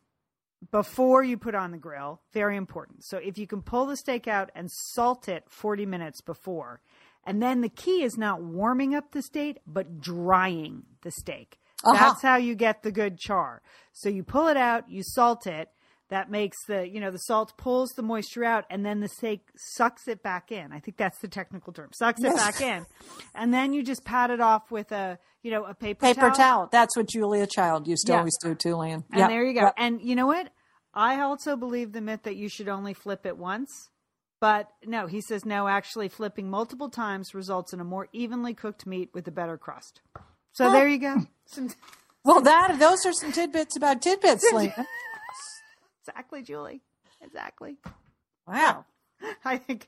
before you put on the grill, very important. So if you can pull the steak out and salt it 40 minutes before, and then the key is not warming up the steak, but drying the steak. Uh-huh. That's how you get the good char. So you pull it out, you salt it. That makes the, you know, the salt pulls the moisture out and then the steak sucks it back in. I think that's the technical term. Sucks it back in. And then you just pat it off with a, you know, a paper, Paper towel. That's what Julia Child used to Yeah. always do too, Lan. And Yeah. there you go. Yeah. And you know what? I also believe the myth that you should only flip it once. But no, he says no, actually flipping multiple times results in a more evenly cooked meat with a better crust. So there you go. Some- Well, that those are some tidbits about tidbits, Lan. Exactly, Julie. Exactly. Wow. I think,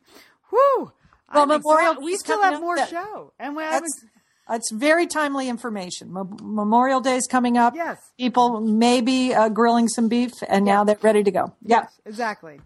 whew. Well, I'm Memorial. We still have more That- show. And we I was, that's very timely information. Mem- Memorial is coming up. Yes. People may be uh, grilling some beef, and now they're ready to go. Yeah. Yes, exactly.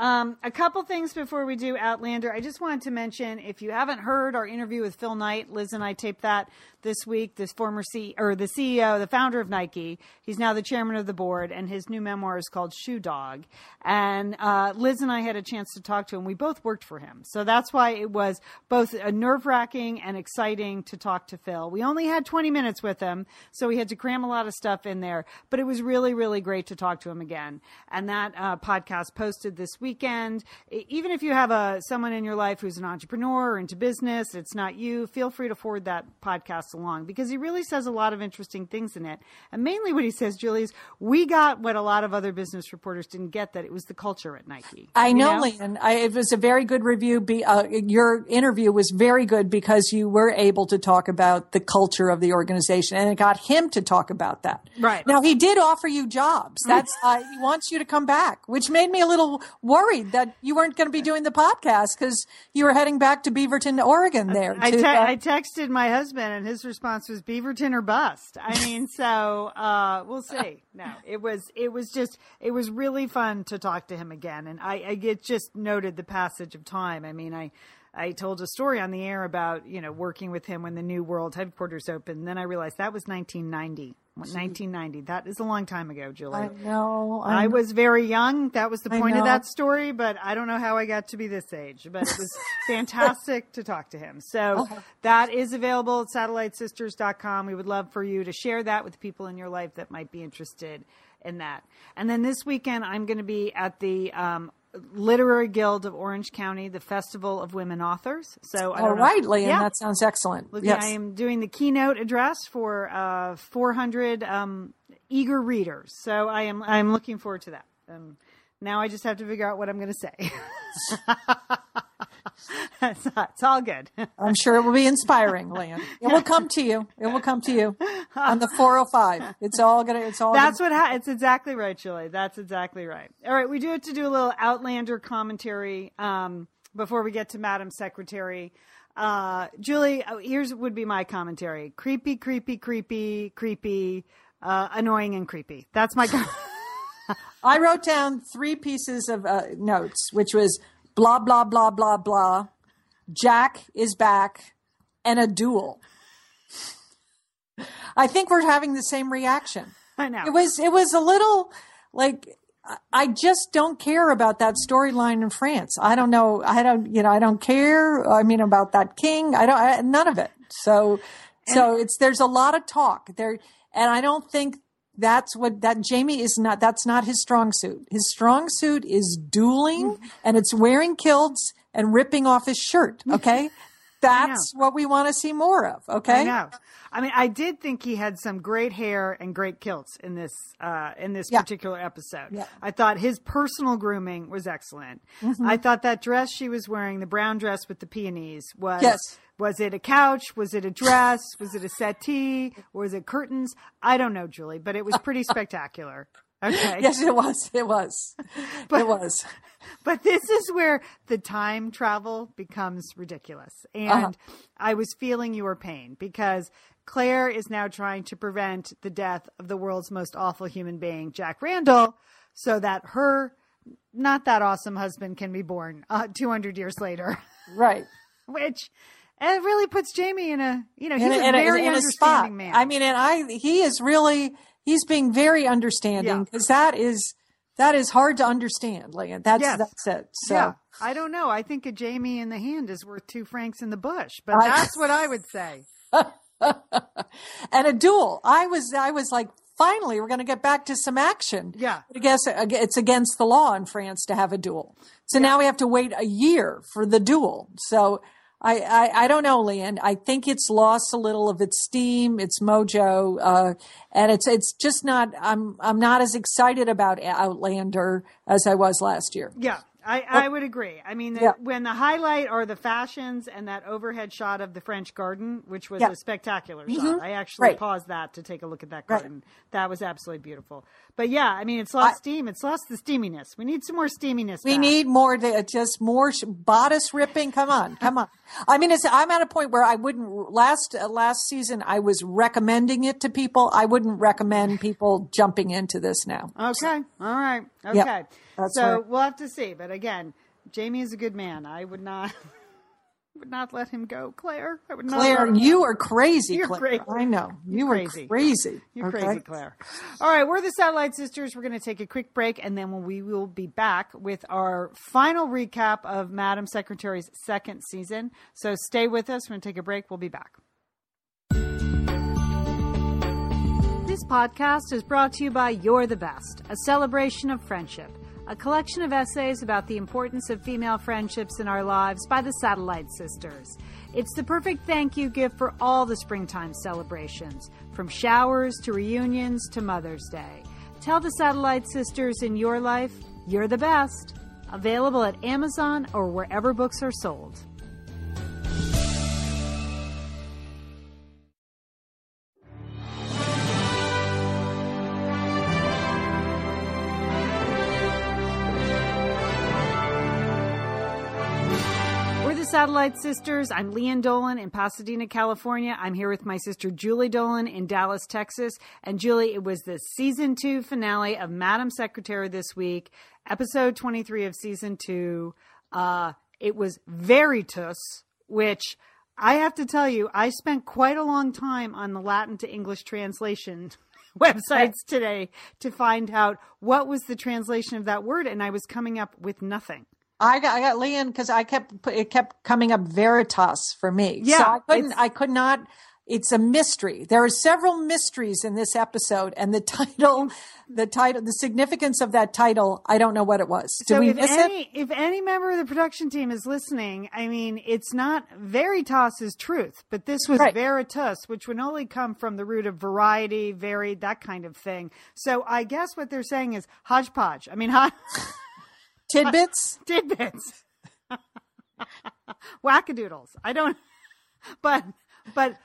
Um, a couple things before we do Outlander. I just wanted to mention if you haven't heard our interview with Phil Knight, Liz and I taped that this week. This former C or the CEO, the founder of Nike. He's now the chairman of the board, and his new memoir is called Shoe Dog. And uh, Liz and I had a chance to talk to him. We both worked for him, so that's why it was both nerve wracking and exciting to talk to Phil. We only had 20 minutes with him, so we had to cram a lot of stuff in there. But it was really, really great to talk to him again. And that uh, podcast posted this weekend. Even if you have a someone in your life who's an entrepreneur or into business, it's not you. Feel free to forward that podcast along because he really says a lot of interesting things in it. And mainly, what he says, Julie, is we got what a lot of other business reporters didn't get that it was the culture at Nike. I You know, Lian. I, it was a very good review. Be, uh, your interview was very good because you were able to talk about the culture of the organization, and it got him to talk about that. Right. now, he did offer you jobs. That's uh, he wants you to come back, which made me a little worried that you weren't going to be doing the podcast because you were heading back to Beaverton, Oregon. There, I, to, uh, I texted my husband, and his response was Beaverton or bust. I mean, so uh, we'll see. No, it was it was just it was really fun to talk to him again, and I, I get just noted the passage of time. I mean, I. I told a story on the air about you know working with him when the new world headquarters opened. Then I realized that was 1990. 1990. That is a long time ago, Julie. I know. I know. was very young. That was the point of that story, but I don't know how I got to be this age. But it was fantastic to talk to him. So Uh-huh. that is available at satellitesisters.com. We would love for you to share that with people in your life that might be interested in that. And then this weekend, I'm going to be at the um, Literary Guild of Orange County, the Festival of Women Authors. So I All don't know- right, Yeah. That sounds excellent. Look, yes. I am doing the keynote address for uh, 400 um, eager readers, so I am I am looking forward to that. Um, now I just have to figure out what I'm going to say. it's, it's all good. I'm sure it will be inspiring, Lian. It will come to you. It will come to you on the 405. It's all gonna. It's all. That's gonna, what ha- it's exactly right, Julie. That's exactly right. All right, we do have to do a little Outlander commentary um, before we get to Madam Secretary. Uh, Julie, oh, here's would be my commentary: creepy, creepy, creepy, creepy, uh, annoying, and creepy. That's my. Com- I wrote down three pieces of uh, notes, which was blah blah blah blah blah. Jack is back, and a duel. I think we're having the same reaction. I know. It was it was a little like I- just don't care about that storyline in France. I don't know. I don't you know I don't care. I mean about that king. I don't I, none of it. So so it's there's a lot of talk there, and I don't think that's what that Jamie is not. That's not his strong suit. His strong suit is dueling, Mm-hmm. and it's wearing kilts and ripping off his shirt. Okay, that's what we want to see more of. Okay, I know. I mean, I did think he had some great hair and great kilts in this uh, in this Yeah. particular episode. Yeah. I thought his personal grooming was excellent. Mm-hmm. I thought that dress she was wearing, the brown dress with the peonies, was Yes. was it a couch? Was it a dress? was it a settee? Was it curtains? I don't know, Julie, but it was pretty spectacular. Okay. Yes, it was. It was. But, it was. But this is where the time travel becomes ridiculous. And Uh-huh. I was feeling your pain because Claire is now trying to prevent the death of the world's most awful human being, Jack Randall, so that her not that awesome husband can be born uh, 200 years later, Right. which it really puts Jamie in a, you know, he's in, a, a, in a- very in a understanding spot. man. I mean, and I he is really he's being very understanding Yeah. because that is that is hard to understand. Like that's Yes. that's it. So yeah, I don't know. I think a Jamie in the hand is worth two francs in the bush, but I- that's what I would say. and a duel. I was I was like, finally, we're going to get back to some action. Yeah. I guess uh, it's against the law in France to have a duel. So now we have to wait a year for the duel. So. I, I, I don't know, Lian. I think it's lost a little of its steam, its mojo, uh, and it's it's just not. I'm I'm not as excited about Outlander as I was last year. Yeah, I, I would agree. I mean, the, Yeah. when the highlight are the fashions and that overhead shot of the French garden, which was Yeah. Mm-hmm. a spectacular shot. I actually Right. paused that to take a look at that Right. garden. That was absolutely beautiful. But yeah, I mean, it's lost I- steam. It's lost the steaminess. We need some more steaminess. We back. need more, to, just more sh- bodice ripping. Come on, come on. I mean, it's, I'm at a point where I wouldn't last uh, last season. I was recommending it to people. I wouldn't recommend people jumping into this now. Okay. All right. Okay. That's so we'll have to see. But again, Jamie is a good man. I would not. Would not let him go, Claire. I would not. Claire, you are crazy. You're Claire. crazy. I know you You're are crazy. crazy. You're okay? crazy, Claire. All right, we're the Satellite Sisters. We're going to take a quick break, and then we will be back with our final recap of Madam Secretary's second season. So stay with us. We're going to take a break. We'll be back. This podcast is brought to you by You're the Best, a celebration of friendship, a collection of essays about the importance of female friendships in our lives by the Satellite Sisters. It's the perfect thank you gift for all the springtime celebrations, from showers to reunions to Mother's Day. Tell the Satellite Sisters in your life, you're the best. Available at Amazon or wherever books are sold. Satellite Sisters. I'm Lian Dolan in Pasadena, California. I'm here with my sister Julie Dolan in Dallas, Texas. And Julie, it was the season two finale of Madam Secretary this week, episode 23 of season two. Uh, it was Veritas, which I have to tell you, I spent quite a long time on the Latin to English translation websites today to find out what was the translation of that word, and I was coming up with nothing. I got I got Lian because I kept it kept coming up Veritas for me. Yeah, so I couldn't. I could not. It's a mystery. There are several mysteries in this episode, and the title, the title, the significance of that title, I don't know what it was. Did so we if miss any, it? If any member of the production team is listening, I mean, it's not Veritas is truth, but this was Right. Veritas, which would only come from the root of variety, varied, that kind of thing. So I guess what they're saying is hodgepodge. I mean, hod- Tidbits. tidbits, wackadoodles. I don't, but but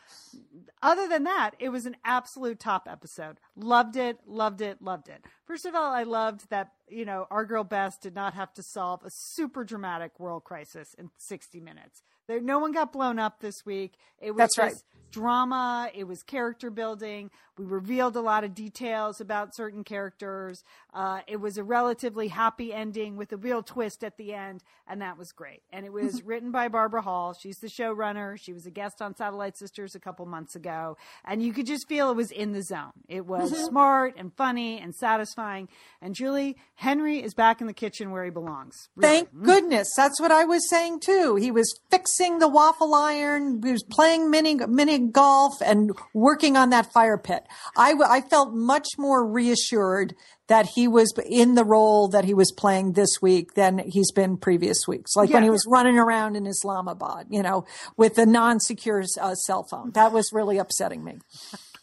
other than that, it was an absolute top episode. Loved it, loved it, loved it. First of all, I loved that, you know, our girl Bess did not have to solve a super dramatic world crisis in 60 minutes. There, no one got blown up this week. It was That's right. drama. It was character building. We revealed a lot of details about certain characters. Uh, it was a relatively happy ending with a real twist at the end, and that was great. And it was written by Barbara Hall. She's the showrunner. She was a guest on Satellite Sisters a couple months ago, and you could just feel it was in the zone. It was smart and funny and satisfying. And Julie, Henry is back in the kitchen where he belongs. Really. Thank goodness. That's what I was saying too. He was fixing the waffle iron. He was playing mini mini golf and working on that fire pit. I, I felt much more reassured that he was in the role that he was playing this week than he's been previous weeks. Like when he was running around in Islamabad, you know, with the non-secure uh, cell phone. That was really upsetting me.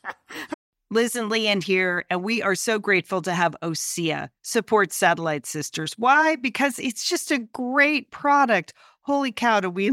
Liz and Lian here, and we are so grateful to have Osea support Satellite Sisters. Why? Because it's just a great product. Holy cow, do we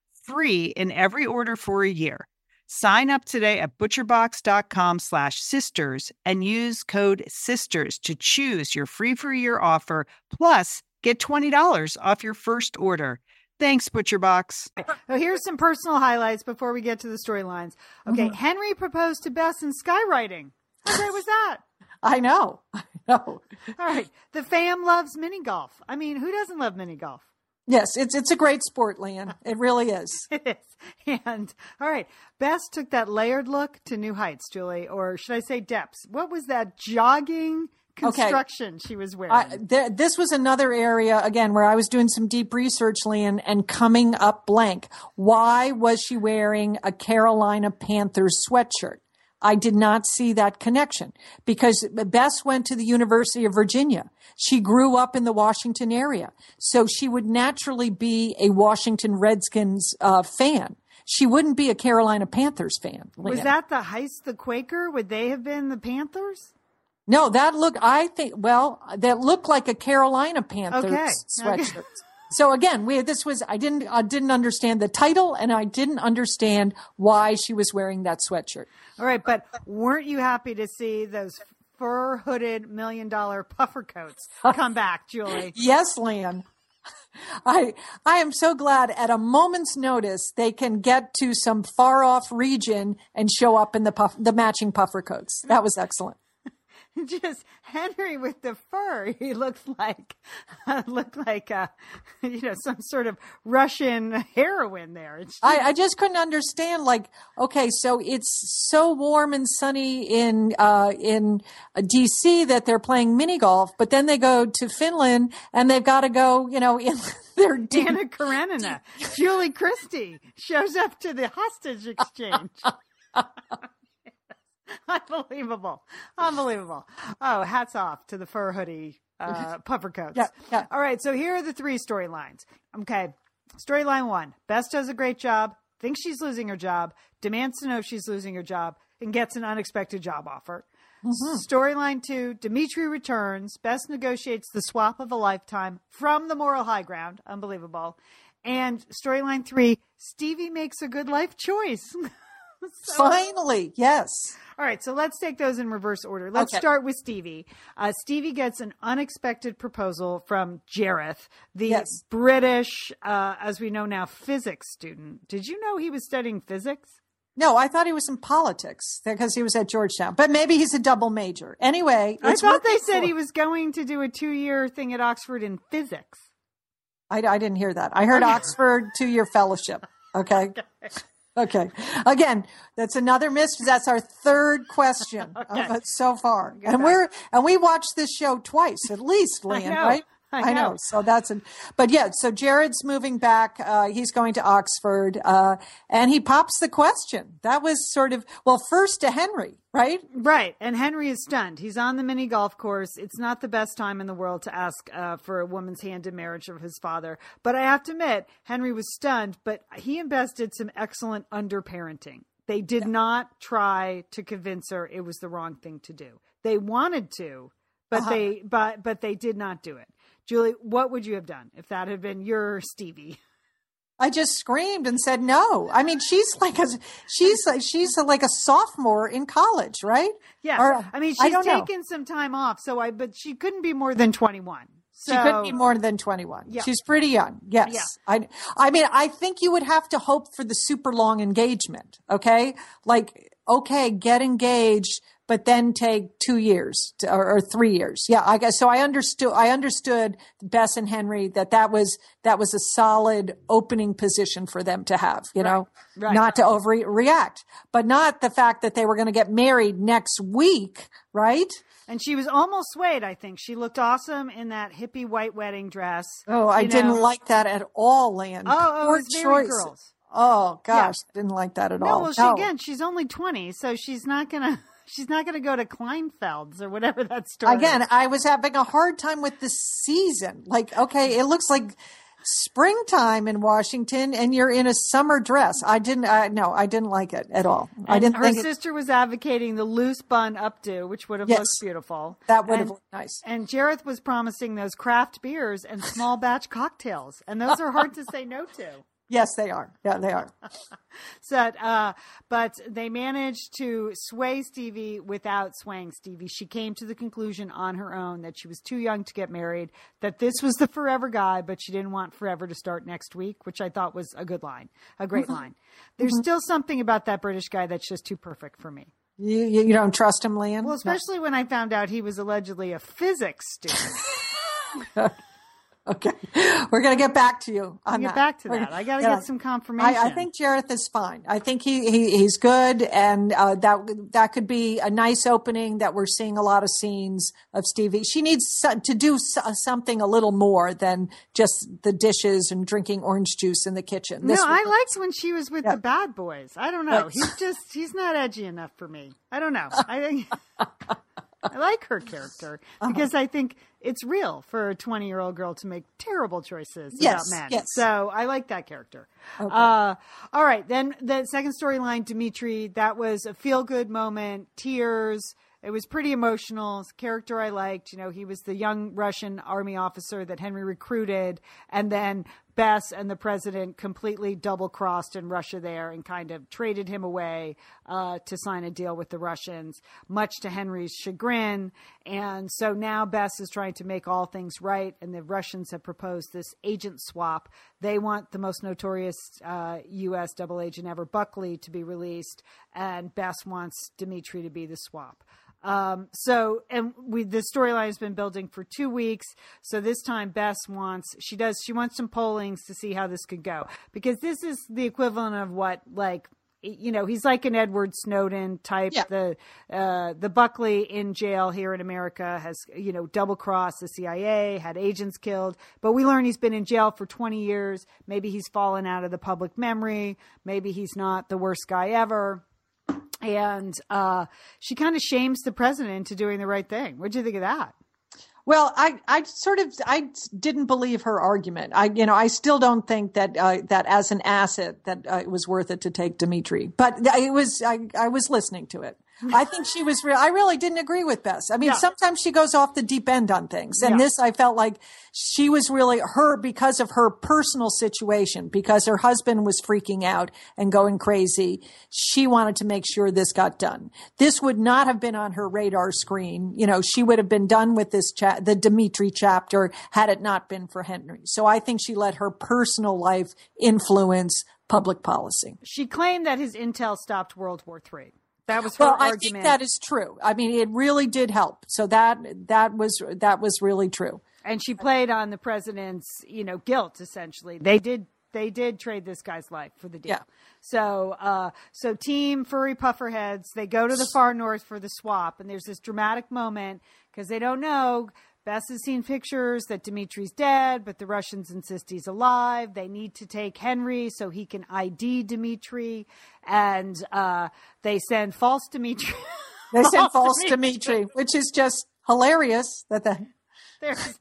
free in every order for a year. Sign up today at butcherbox.com slash sisters and use code sisters to choose your free for year offer plus get $20 off your first order. Thanks, ButcherBox. So here's some personal highlights before we get to the storylines. Okay, mm-hmm. Henry proposed to Bess in skywriting. How great was that? I know. I know. All right, the fam loves mini golf. I mean, who doesn't love mini golf? Yes, it's it's a great sport, Lian. It really is. It is. And all right, Bess took that layered look to new heights, Julie, or should I say depths? What was that jogging construction okay. she was wearing? I, th- this was another area again where I was doing some deep research, Lian, and coming up blank. Why was she wearing a Carolina Panthers sweatshirt? I did not see that connection because Bess went to the University of Virginia. She grew up in the Washington area. So she would naturally be a Washington Redskins uh, fan. She wouldn't be a Carolina Panthers fan. Was that the Heist the Quaker? Would they have been the Panthers? No, that looked, I think, well, that looked like a Carolina Panthers okay. sweatshirt. Okay. So again, we this was I didn't I didn't understand the title and I didn't understand why she was wearing that sweatshirt. All right, but weren't you happy to see those fur hooded million dollar puffer coats come back, Julie? yes, Lian. I I am so glad at a moment's notice they can get to some far off region and show up in the puff, the matching puffer coats. That was excellent. just Henry with the fur. He looks like uh, looked like uh, you know some sort of Russian heroine there. Just... I, I just couldn't understand. Like, okay, so it's so warm and sunny in uh, in D.C. that they're playing mini golf, but then they go to Finland and they've got to go, you know, in their Anna Karenina, Julie Christie shows up to the hostage exchange. Unbelievable. Unbelievable. Oh, hats off to the fur hoodie uh, puffer coats. Yeah, yeah. All right. So here are the three storylines. Okay. Storyline one Bess does a great job, thinks she's losing her job, demands to know if she's losing her job, and gets an unexpected job offer. Mm-hmm. Storyline two Dimitri returns. Bess negotiates the swap of a lifetime from the moral high ground. Unbelievable. And storyline three Stevie makes a good life choice. so, Finally, yes. All right, so let's take those in reverse order. Let's okay. start with Stevie. Uh, Stevie gets an unexpected proposal from Jareth, the yes. British, uh, as we know now, physics student. Did you know he was studying physics? No, I thought he was in politics because he was at Georgetown, but maybe he's a double major. Anyway, I thought they said he was going to do a two year thing at Oxford in physics. I, I didn't hear that. I heard Oxford two year fellowship. Okay. okay. Okay. Again, that's another mystery. That's our third question okay. of it so far. and we're and we watched this show twice at least, Lian, right? I know. I know. So that's an, but yeah, so Jareth's moving back. Uh, he's going to Oxford, uh, and he pops the question. That was sort of, well, first to Henry, right? Right. And Henry is stunned. He's on the mini golf course. It's not the best time in the world to ask, uh, for a woman's hand in marriage of his father. But I have to admit, Henry was stunned, but he invested some excellent underparenting. They did yeah. not try to convince her it was the wrong thing to do. They wanted to, but uh-huh. they, but, but they did not do it. Julie, what would you have done if that had been your Stevie? I just screamed and said no. I mean, she's like a she's like she's a, like a sophomore in college, right? Yeah. Or, I mean, she's I taken know. some time off, so I but she couldn't be more than twenty one. So, she couldn't be more than 21. Yeah. She's pretty young. Yes. Yeah. I, I mean, I think you would have to hope for the super long engagement. Okay. Like, okay, get engaged, but then take two years to, or, or, three years. Yeah, I guess so. I understood. I understood Bess and Henry that that was that was a solid opening position for them to have. You know, right. not to overreact, but not the fact that they were going to get married next week, right? And she was almost swayed. I think she looked awesome in that hippie white wedding dress. Oh, I know. didn't like that at all, Land. Oh, oh, it was very girls. Oh gosh, yeah. didn't like that at no, all. Well, she, no. again, she's only twenty, so she's not gonna she's not going to go to Kleinfeld's or whatever that store. Again, is. I was having a hard time with the season. Like, okay, it looks like springtime in Washington and you're in a summer dress. I didn't I no, I didn't like it at all. And I didn't think her sister it, was advocating the loose bun updo, which would have yes, looked beautiful. That would and, have looked nice. And Jareth was promising those craft beers and small batch cocktails. And those are hard to say no to. Yes, they are. Yeah, they are. so, uh, but they managed to sway Stevie without swaying Stevie. She came to the conclusion on her own that she was too young to get married, that this was the forever guy, but she didn't want forever to start next week, which I thought was a good line, a great mm-hmm. line. There's mm-hmm. still something about that British guy that's just too perfect for me. You, you, don't trust him, Lian? Well, especially no. when I found out he was allegedly a physics student. Okay, we're gonna get back to you on get that. back to that. gonna- I got to yeah. get some confirmation. I, I think Jareth is fine. I think he, he he's good, and uh, that that could be a nice opening. That we're seeing a lot of scenes of Stevie. She needs to do something a little more than just the dishes and drinking orange juice in the kitchen. No, I liked when she was with Yeah. the bad boys. I don't know. He's just he's not edgy enough for me. I don't know. I think I like her character Uh-huh. because I think it's real for a 20 year old girl to make terrible choices Yes, about men. yes. So I like that character. Uh, all right. Then the second storyline, Dimitri, that was a feel good moment, tears. It was pretty emotional. Character I liked. You know, he was the young Russian army officer that Henry recruited, and then Bess and the president completely double crossed in Russia there and kind of traded him away uh, to sign a deal with the Russians, much to Henry's chagrin. And so now Bess is trying to make all things right, and the Russians have proposed this agent swap. They want the most notorious uh, U.S. double agent ever, Buckley, to be released, and Bess wants Dimitri to be the swap. Um, so, and we, the storyline has been building for two weeks. So this time Bess wants, she does, she wants some pollings to see how this could go because this is the equivalent of what, like, you know, he's like an Edward Snowden type. Yeah. The, uh, the Buckley in jail here in America has, you know, double crossed the CIA, had agents killed, but we learn he's been in jail for 20 years. Maybe he's fallen out of the public memory. Maybe he's not the worst guy ever and uh, she kind of shames the president into doing the right thing. What do you think of that? Well, I, I sort of I didn't believe her argument. I you know I still don't think that uh, that as an asset that uh, it was worth it to take Dimitri. But it was I, I was listening to it. I think she was real. I really didn't agree with Bess. I mean, Yeah. sometimes she goes off the deep end on things, and Yeah. this I felt like she was really her because of her personal situation, because her husband was freaking out and going crazy. She wanted to make sure this got done. This would not have been on her radar screen. You know, she would have been done with this chat, the Dimitri chapter, had it not been for Henry. So I think she let her personal life influence public policy. She claimed that his intel stopped World War III. That was her Well, I think that is true. I mean, it really did help. So that that was that was really true. and she played on the president's, you know, guilt. Essentially, they did they did trade this guy's life for the deal. Yeah. So, uh, so team furry pufferheads, they go to the far north for the swap, and there's this dramatic moment because they don't know. Bess has seen pictures that Dimitri's dead, but the Russians insist he's alive. They need to take Henry so he can ID Dimitri, and uh, they send false Dimitri. They sent false. Dimitri, which is just hilarious that the there's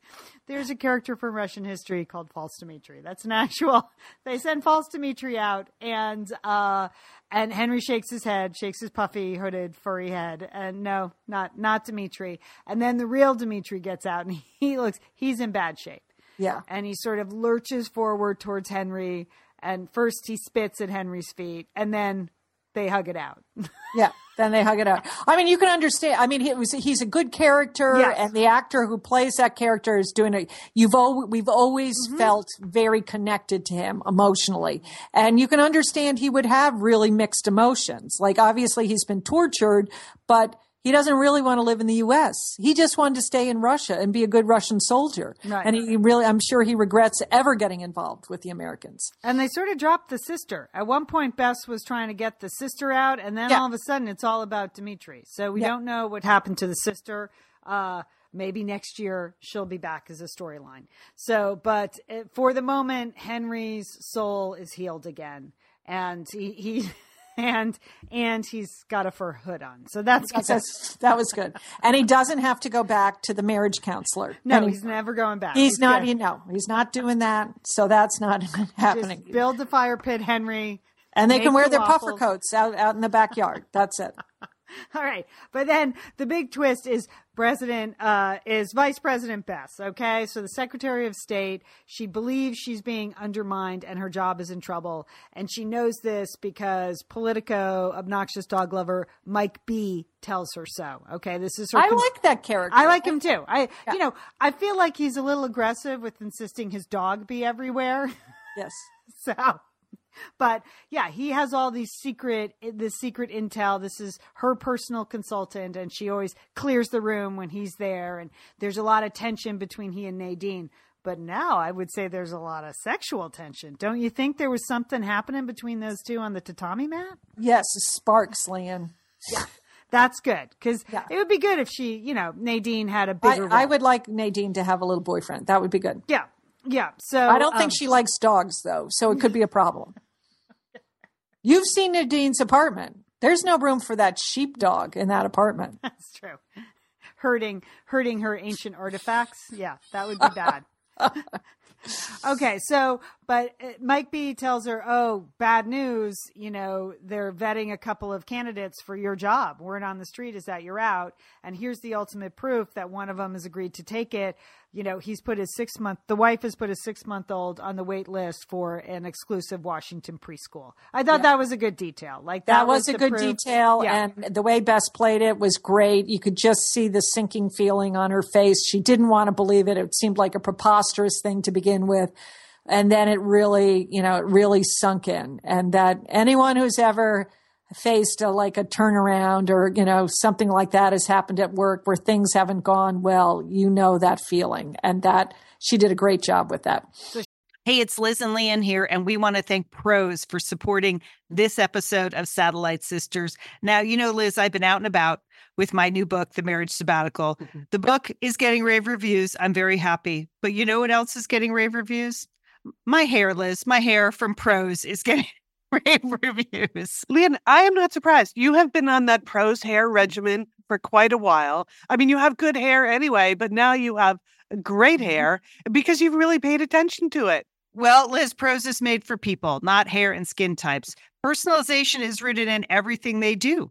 there's a character from Russian history called False Dimitri. That's an actual. They send False Dimitri out, and uh, and Henry shakes his head, shakes his puffy, hooded, furry head, and no, not not Dimitri. And then the real Dimitri gets out, and he looks he's in bad shape, yeah. and he sort of lurches forward towards Henry, and first he spits at Henry's feet, and then they hug it out. Yeah, then they hug it out. I mean, you can understand. I mean, he was he's a good character, Yes. and the actor who plays that character is doing it. You've al- we've always Mm-hmm. felt very connected to him emotionally, and you can understand he would have really mixed emotions. Like obviously he's been tortured, but he doesn't really want to live in the U.S. He just wanted to stay in Russia and be a good Russian soldier, Right. and he really, I'm sure he regrets ever getting involved with the Americans. And they sort of dropped the sister. At one point, Bess was trying to get the sister out, and then Yeah. all of a sudden, it's all about Dimitri. So we Yeah. don't know what happened to the sister. Uh, maybe next year she'll be back as a storyline. So, but uh, for the moment, Henry's soul is healed again, and he. he And and he's got a fur hood on, so that's good. That's, that was good, and he doesn't have to go back to the marriage counselor. no. And he- He's never going back. He's not, good. you know, he's not doing that. So that's not happening. Just build the fire pit, Henry. and they can wear the their puffer coats out, out in the backyard. That's it. All right. But then the big twist is President uh, is Vice President Bess. Okay. So the Secretary of State, she believes she's being undermined and her job is in trouble. And she knows this because Politico, obnoxious dog lover Mike B tells her so. Okay. This is her I con- like that character. I like him too. I, you know, I feel like he's a little aggressive with insisting his dog be everywhere. Yes. So, but yeah, he has all these secret, this secret intel. This is her personal consultant, and she always clears the room when he's there. And there's a lot of tension between he and Nadine. But now I would say there's a lot of sexual tension. Don't you think there was something happening between those two on the tatami mat? Yes, sparks, Lian. Yeah. That's good because Yeah. it would be good if she, you know, Nadine had a I, bigger. I role. would like Nadine to have a little boyfriend. That would be good. yeah, yeah. So I don't think um, she likes dogs, though, so it could be a problem. You've seen Nadine's apartment. There's no room for that sheepdog in that apartment. That's true. Hurting, hurting her ancient artifacts. Yeah, that would be bad. okay, so but uh, Mike B tells her, "Oh, bad news. You know, they're vetting a couple of candidates for your job. Word on the street is that you're out, and here's the ultimate proof that one of them has agreed to take it. You know, he's put his six month. The wife has put his six month old on the wait list for an exclusive Washington preschool. I thought that was a good detail. Like that, That was a good proof. detail, Yeah. and the way Bess played it was great. You could just see the sinking feeling on her face. She didn't want to believe it. It seemed like a preposterous thing to begin with. And then it really, you know, it really sunk in. And that anyone who's ever faced a, like a turnaround or, you know, something like that has happened at work where things haven't gone well, you know that feeling. And that she did a great job with that. Hey, it's Liz and Lian here, and we want to thank Prose for supporting this episode of Satellite Sisters. Now, you know, Liz, I've been out and about with my new book, The Marriage Sabbatical. Mm-hmm. The book is getting rave reviews. I'm very happy. But you know what else is getting rave reviews? My hair, Liz, my hair from Prose is getting rave reviews. Lian, I am not surprised. You have been on that Prose hair regimen for quite a while. I mean, you have good hair anyway, but now you have great mm-hmm. hair because you've really paid attention to it. Well, Liz, Prose is made for people, not hair and skin types. Personalization is rooted in everything they do,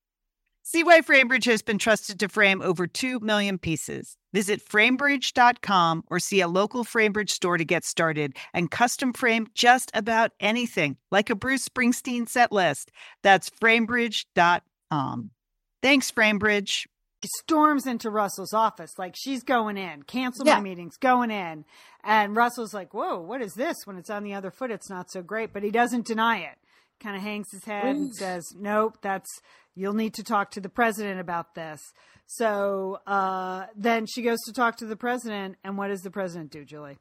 See why Framebridge has been trusted to frame over 2 million pieces. Visit framebridge.com or see a local Framebridge store to get started and custom frame just about anything, like a Bruce Springsteen set list. That's framebridge.com. Thanks, Framebridge. storms into Russell's office. Like she's going in, cancel Yeah. my meetings, going in. And Russell's like, whoa, what is this? When it's on the other foot, it's not so great. But he doesn't deny it. Kind of hangs his head and says, nope, that's, you'll need to talk to the president about this. So uh, then she goes to talk to the president. And what does the president do, Julie?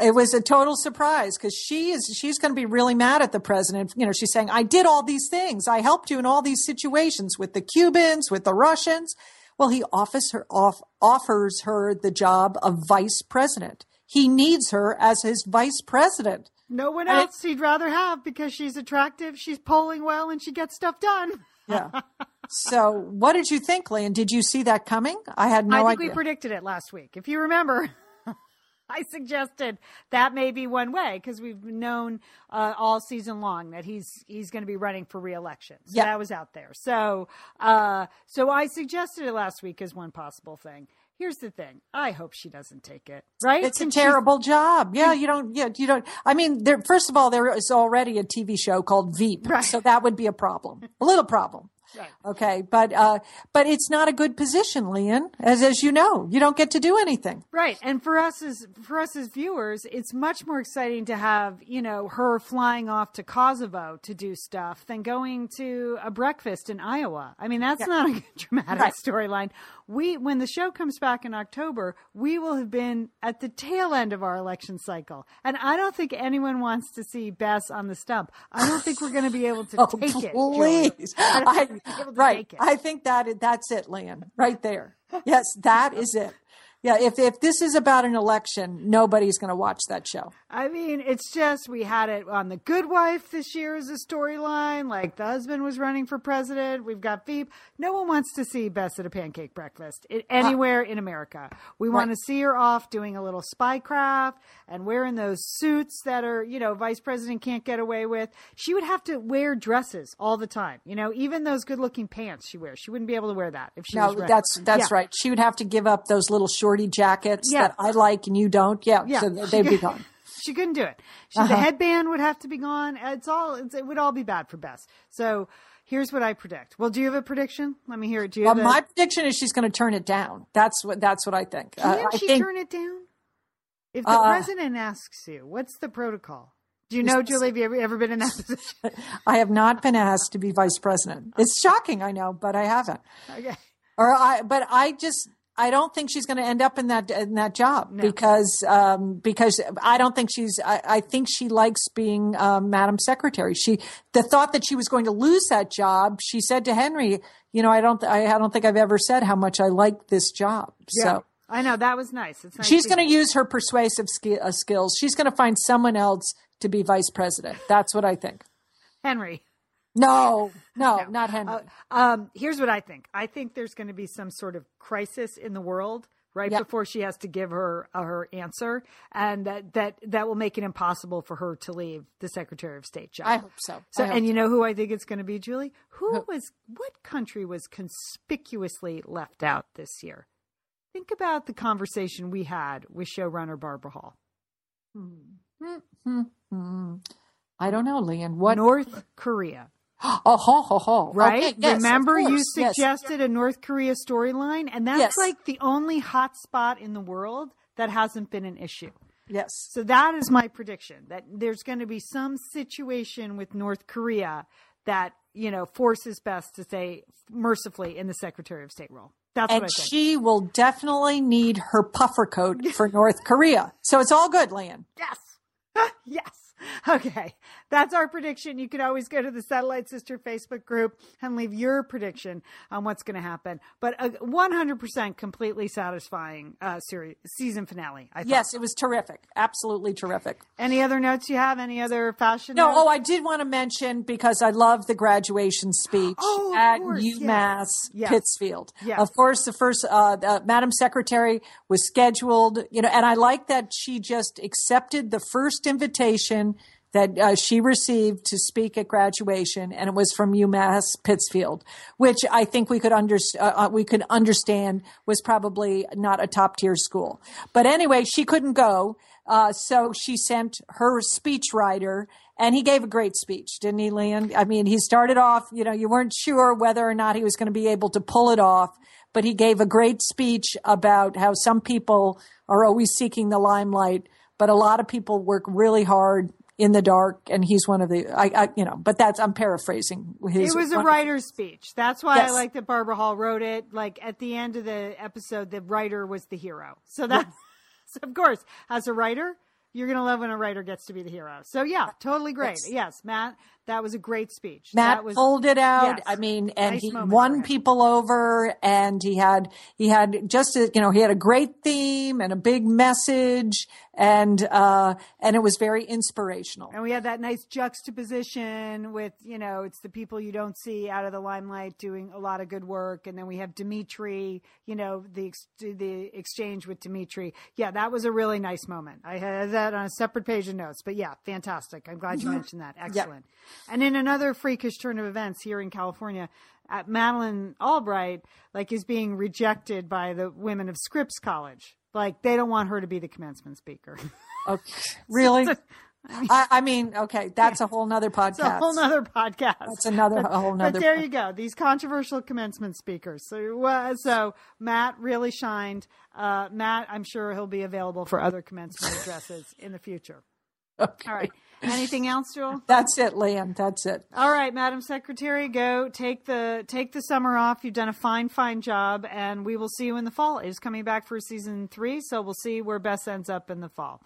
It was a total surprise because she is she's going to be really mad at the president. You know, she's saying, "I did all these things. I helped you in all these situations with the Cubans, with the Russians." Well, he offers her off, offers her the job of vice president. He needs her as his vice president. No one And else he'd rather have because she's attractive, she's polling well, and she gets stuff done. Yeah. so, what did you think, Lynn? Did you see that coming? I had no idea. I think idea. we predicted it last week. If you remember, I suggested that may be one way because we've known uh, all season long that he's he's going to be running for reelection. So Yeah. that was out there. So uh, so I suggested it last week as one possible thing. Here's the thing. I hope she doesn't take it. Right? It's a terrible job. Yeah, you don't. Yeah, you don't. I mean, there. First of all, there is already a TV show called Veep, Right. so that would be a problem, a little problem. Right. Okay, but uh, but it's not a good position, Lian. As as you know, you don't get to do anything. Right. And for us as for us as viewers, it's much more exciting to have, you know, her flying off to Kosovo to do stuff than going to a breakfast in Iowa. I mean, that's not a dramatic Right. storyline. We when the show comes back in October, we will have been at the tail end of our election cycle. And I don't think anyone wants to see Bess on the stump. I don't think we're going to be able to Oh, take it. Please! I I, think we'll be able to right, take it. I think that that's it, Lian. Right there. Yes, that is it. Yeah, if if this is about an election, nobody's going to watch that show. I mean, it's just we had it on The Good Wife this year as a storyline. Like the husband was running for president. We've got Veep. No one wants to see Bess at a pancake breakfast i- uh, anywhere in America. We want to see her off doing a little spycraft and wearing those suits that are, you know, vice president can't get away with. She would have to wear dresses all the time. You know, even those good-looking pants she wears, she wouldn't be able to wear that if she No, was. running. that's that's Yeah. right. She would have to give up those little jackets Yeah. that I like and you don't. Yeah, Yeah, so she they'd be gone. She couldn't do it. She, Uh-huh. The headband would have to be gone. It's all. It's, it would all be bad for Bess. So here's what I predict. Well, do you have a prediction? Let me hear it. Do you Well, have a- my prediction is she's going to turn it down. That's what that's what I think. Uh, Can I she think turn it down? If the Uh, president asks you, what's the protocol? Do you know, Julie? Have you ever, ever been in that position? I have not been asked to be vice president. It's shocking, I know, but I haven't. Okay. Or I, but I just I don't think she's going to end up in that in that job because um, because I don't think she's. I, I think she likes being um, Madam Secretary. She the thought that she was going to lose that job. She said to Henry, "You know, I don't. I, I don't think I've ever said how much I like this job." So. I know that was nice. It's nice She's going to use her persuasive ski- uh, skills. She's going to find someone else to be vice president. That's what I think. Henry. No, no, not Henry. Uh, um, here's what I think. I think there's going to be some sort of crisis in the world right Yeah. before she has to give her uh, her answer, and that that that will make it impossible for her to leave the Secretary of State job. I hope so. So, hope and you know who I think it's going to be, Julie? Who was what country was conspicuously left out this year? Think about the conversation we had with showrunner Barbara Hall. Hmm. I don't know, Lian. What? North Korea, Oh, ho, ho, ho. right? Okay, yes, Remember you course, yes. suggested a North Korea storyline, and that's Yes. like the only hot spot in the world that hasn't been an issue. Yes. So that is my prediction that there's going to be some situation with North Korea that, you know, forces Bess to stay mercifully in the Secretary of State role. That's And what I think. she will definitely need her puffer coat for North Korea. So it's all good, Lian. Yes. yes. Okay. That's our prediction. You can always go to the Satellite Sister Facebook group and leave your prediction on what's going to happen. But a 100% completely satisfying uh, series season finale. I thought. Yes, it was terrific. Absolutely terrific. Any other notes you have? Any other fashion? No, notes? oh, I did want to mention because I love the graduation speech Oh, at course. UMass Yes. Pittsfield. Yes. Of course, the first uh, uh, Madam Secretary was scheduled, you know, and I like that she just accepted the first invitation that uh, she received to speak at graduation, and it was from UMass Pittsfield, which I think we could under, uh, uh, we could understand was probably not a top tier school. But anyway, she couldn't go, uh, so she sent her speechwriter, and he gave a great speech, didn't he, Lian? I mean, he started off, you know, you weren't sure whether or not he was going to be able to pull it off, but he gave a great speech about how some people are always seeking the limelight, but a lot of people work really hard in the dark, and he's one of the, I, I you know, but that's I'm paraphrasing. His, It was a writer's speech. That's why I like that Barbara Hall wrote it. Like at the end of the episode, the writer was the hero. So that, so of course, as a writer, you're gonna love when a writer gets to be the hero. So yeah, totally great. Yes. Yes, Matt, that was a great speech. Matt that was pulled it out. yes. I mean, and Nice he won people over, and he had he had just a, you know he had a great theme and a big message, and uh, and it was very inspirational. And we had that nice juxtaposition with, you know, it's the people you don't see out of the limelight doing a lot of good work. And then we have Dimitri, you know, the ex- the exchange with Dimitri. Yeah, that was a really nice moment. I had that on a separate page of notes. But yeah, fantastic. I'm glad you mentioned that. Excellent. And in another freakish turn of events here in California, at Madeleine Albright, like, is being rejected by the women of Scripps College. Like, they don't want her to be the commencement speaker. Okay. Really? I, I mean, okay, that's a whole nother podcast. It's a whole nother podcast. That's another- a whole nother But there you go. These controversial commencement speakers. So, uh, so Matt really shined. Uh, Matt, I'm sure he'll be available for other commencement addresses in the future. Okay. All right. Anything else, Joel? That's it, Lian. That's it. All right, Madam Secretary, go take the take the summer off. You've done a fine, fine job, and we will see you in the fall. It is coming back for season three, so we'll see where Bess ends up in the fall.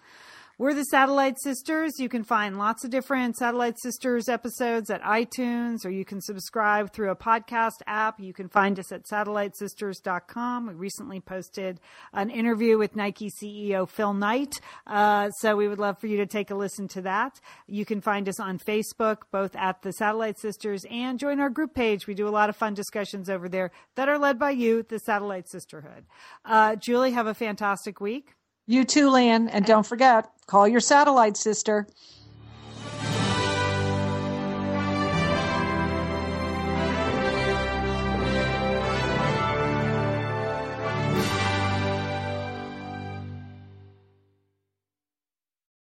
We're the Satellite Sisters. You can find lots of different Satellite Sisters episodes at iTunes, or you can subscribe through a podcast app. You can find us at satellitesisters.com. We recently posted an interview with Nike CEO Phil Knight, uh, so we would love for you to take a listen to that. You can find us on Facebook, both at the Satellite Sisters, and join our group page. We do a lot of fun discussions over there that are led by you, the Satellite Sisterhood. Uh, Julie, have a fantastic week. You too, Lian. And don't forget, call your satellite sister.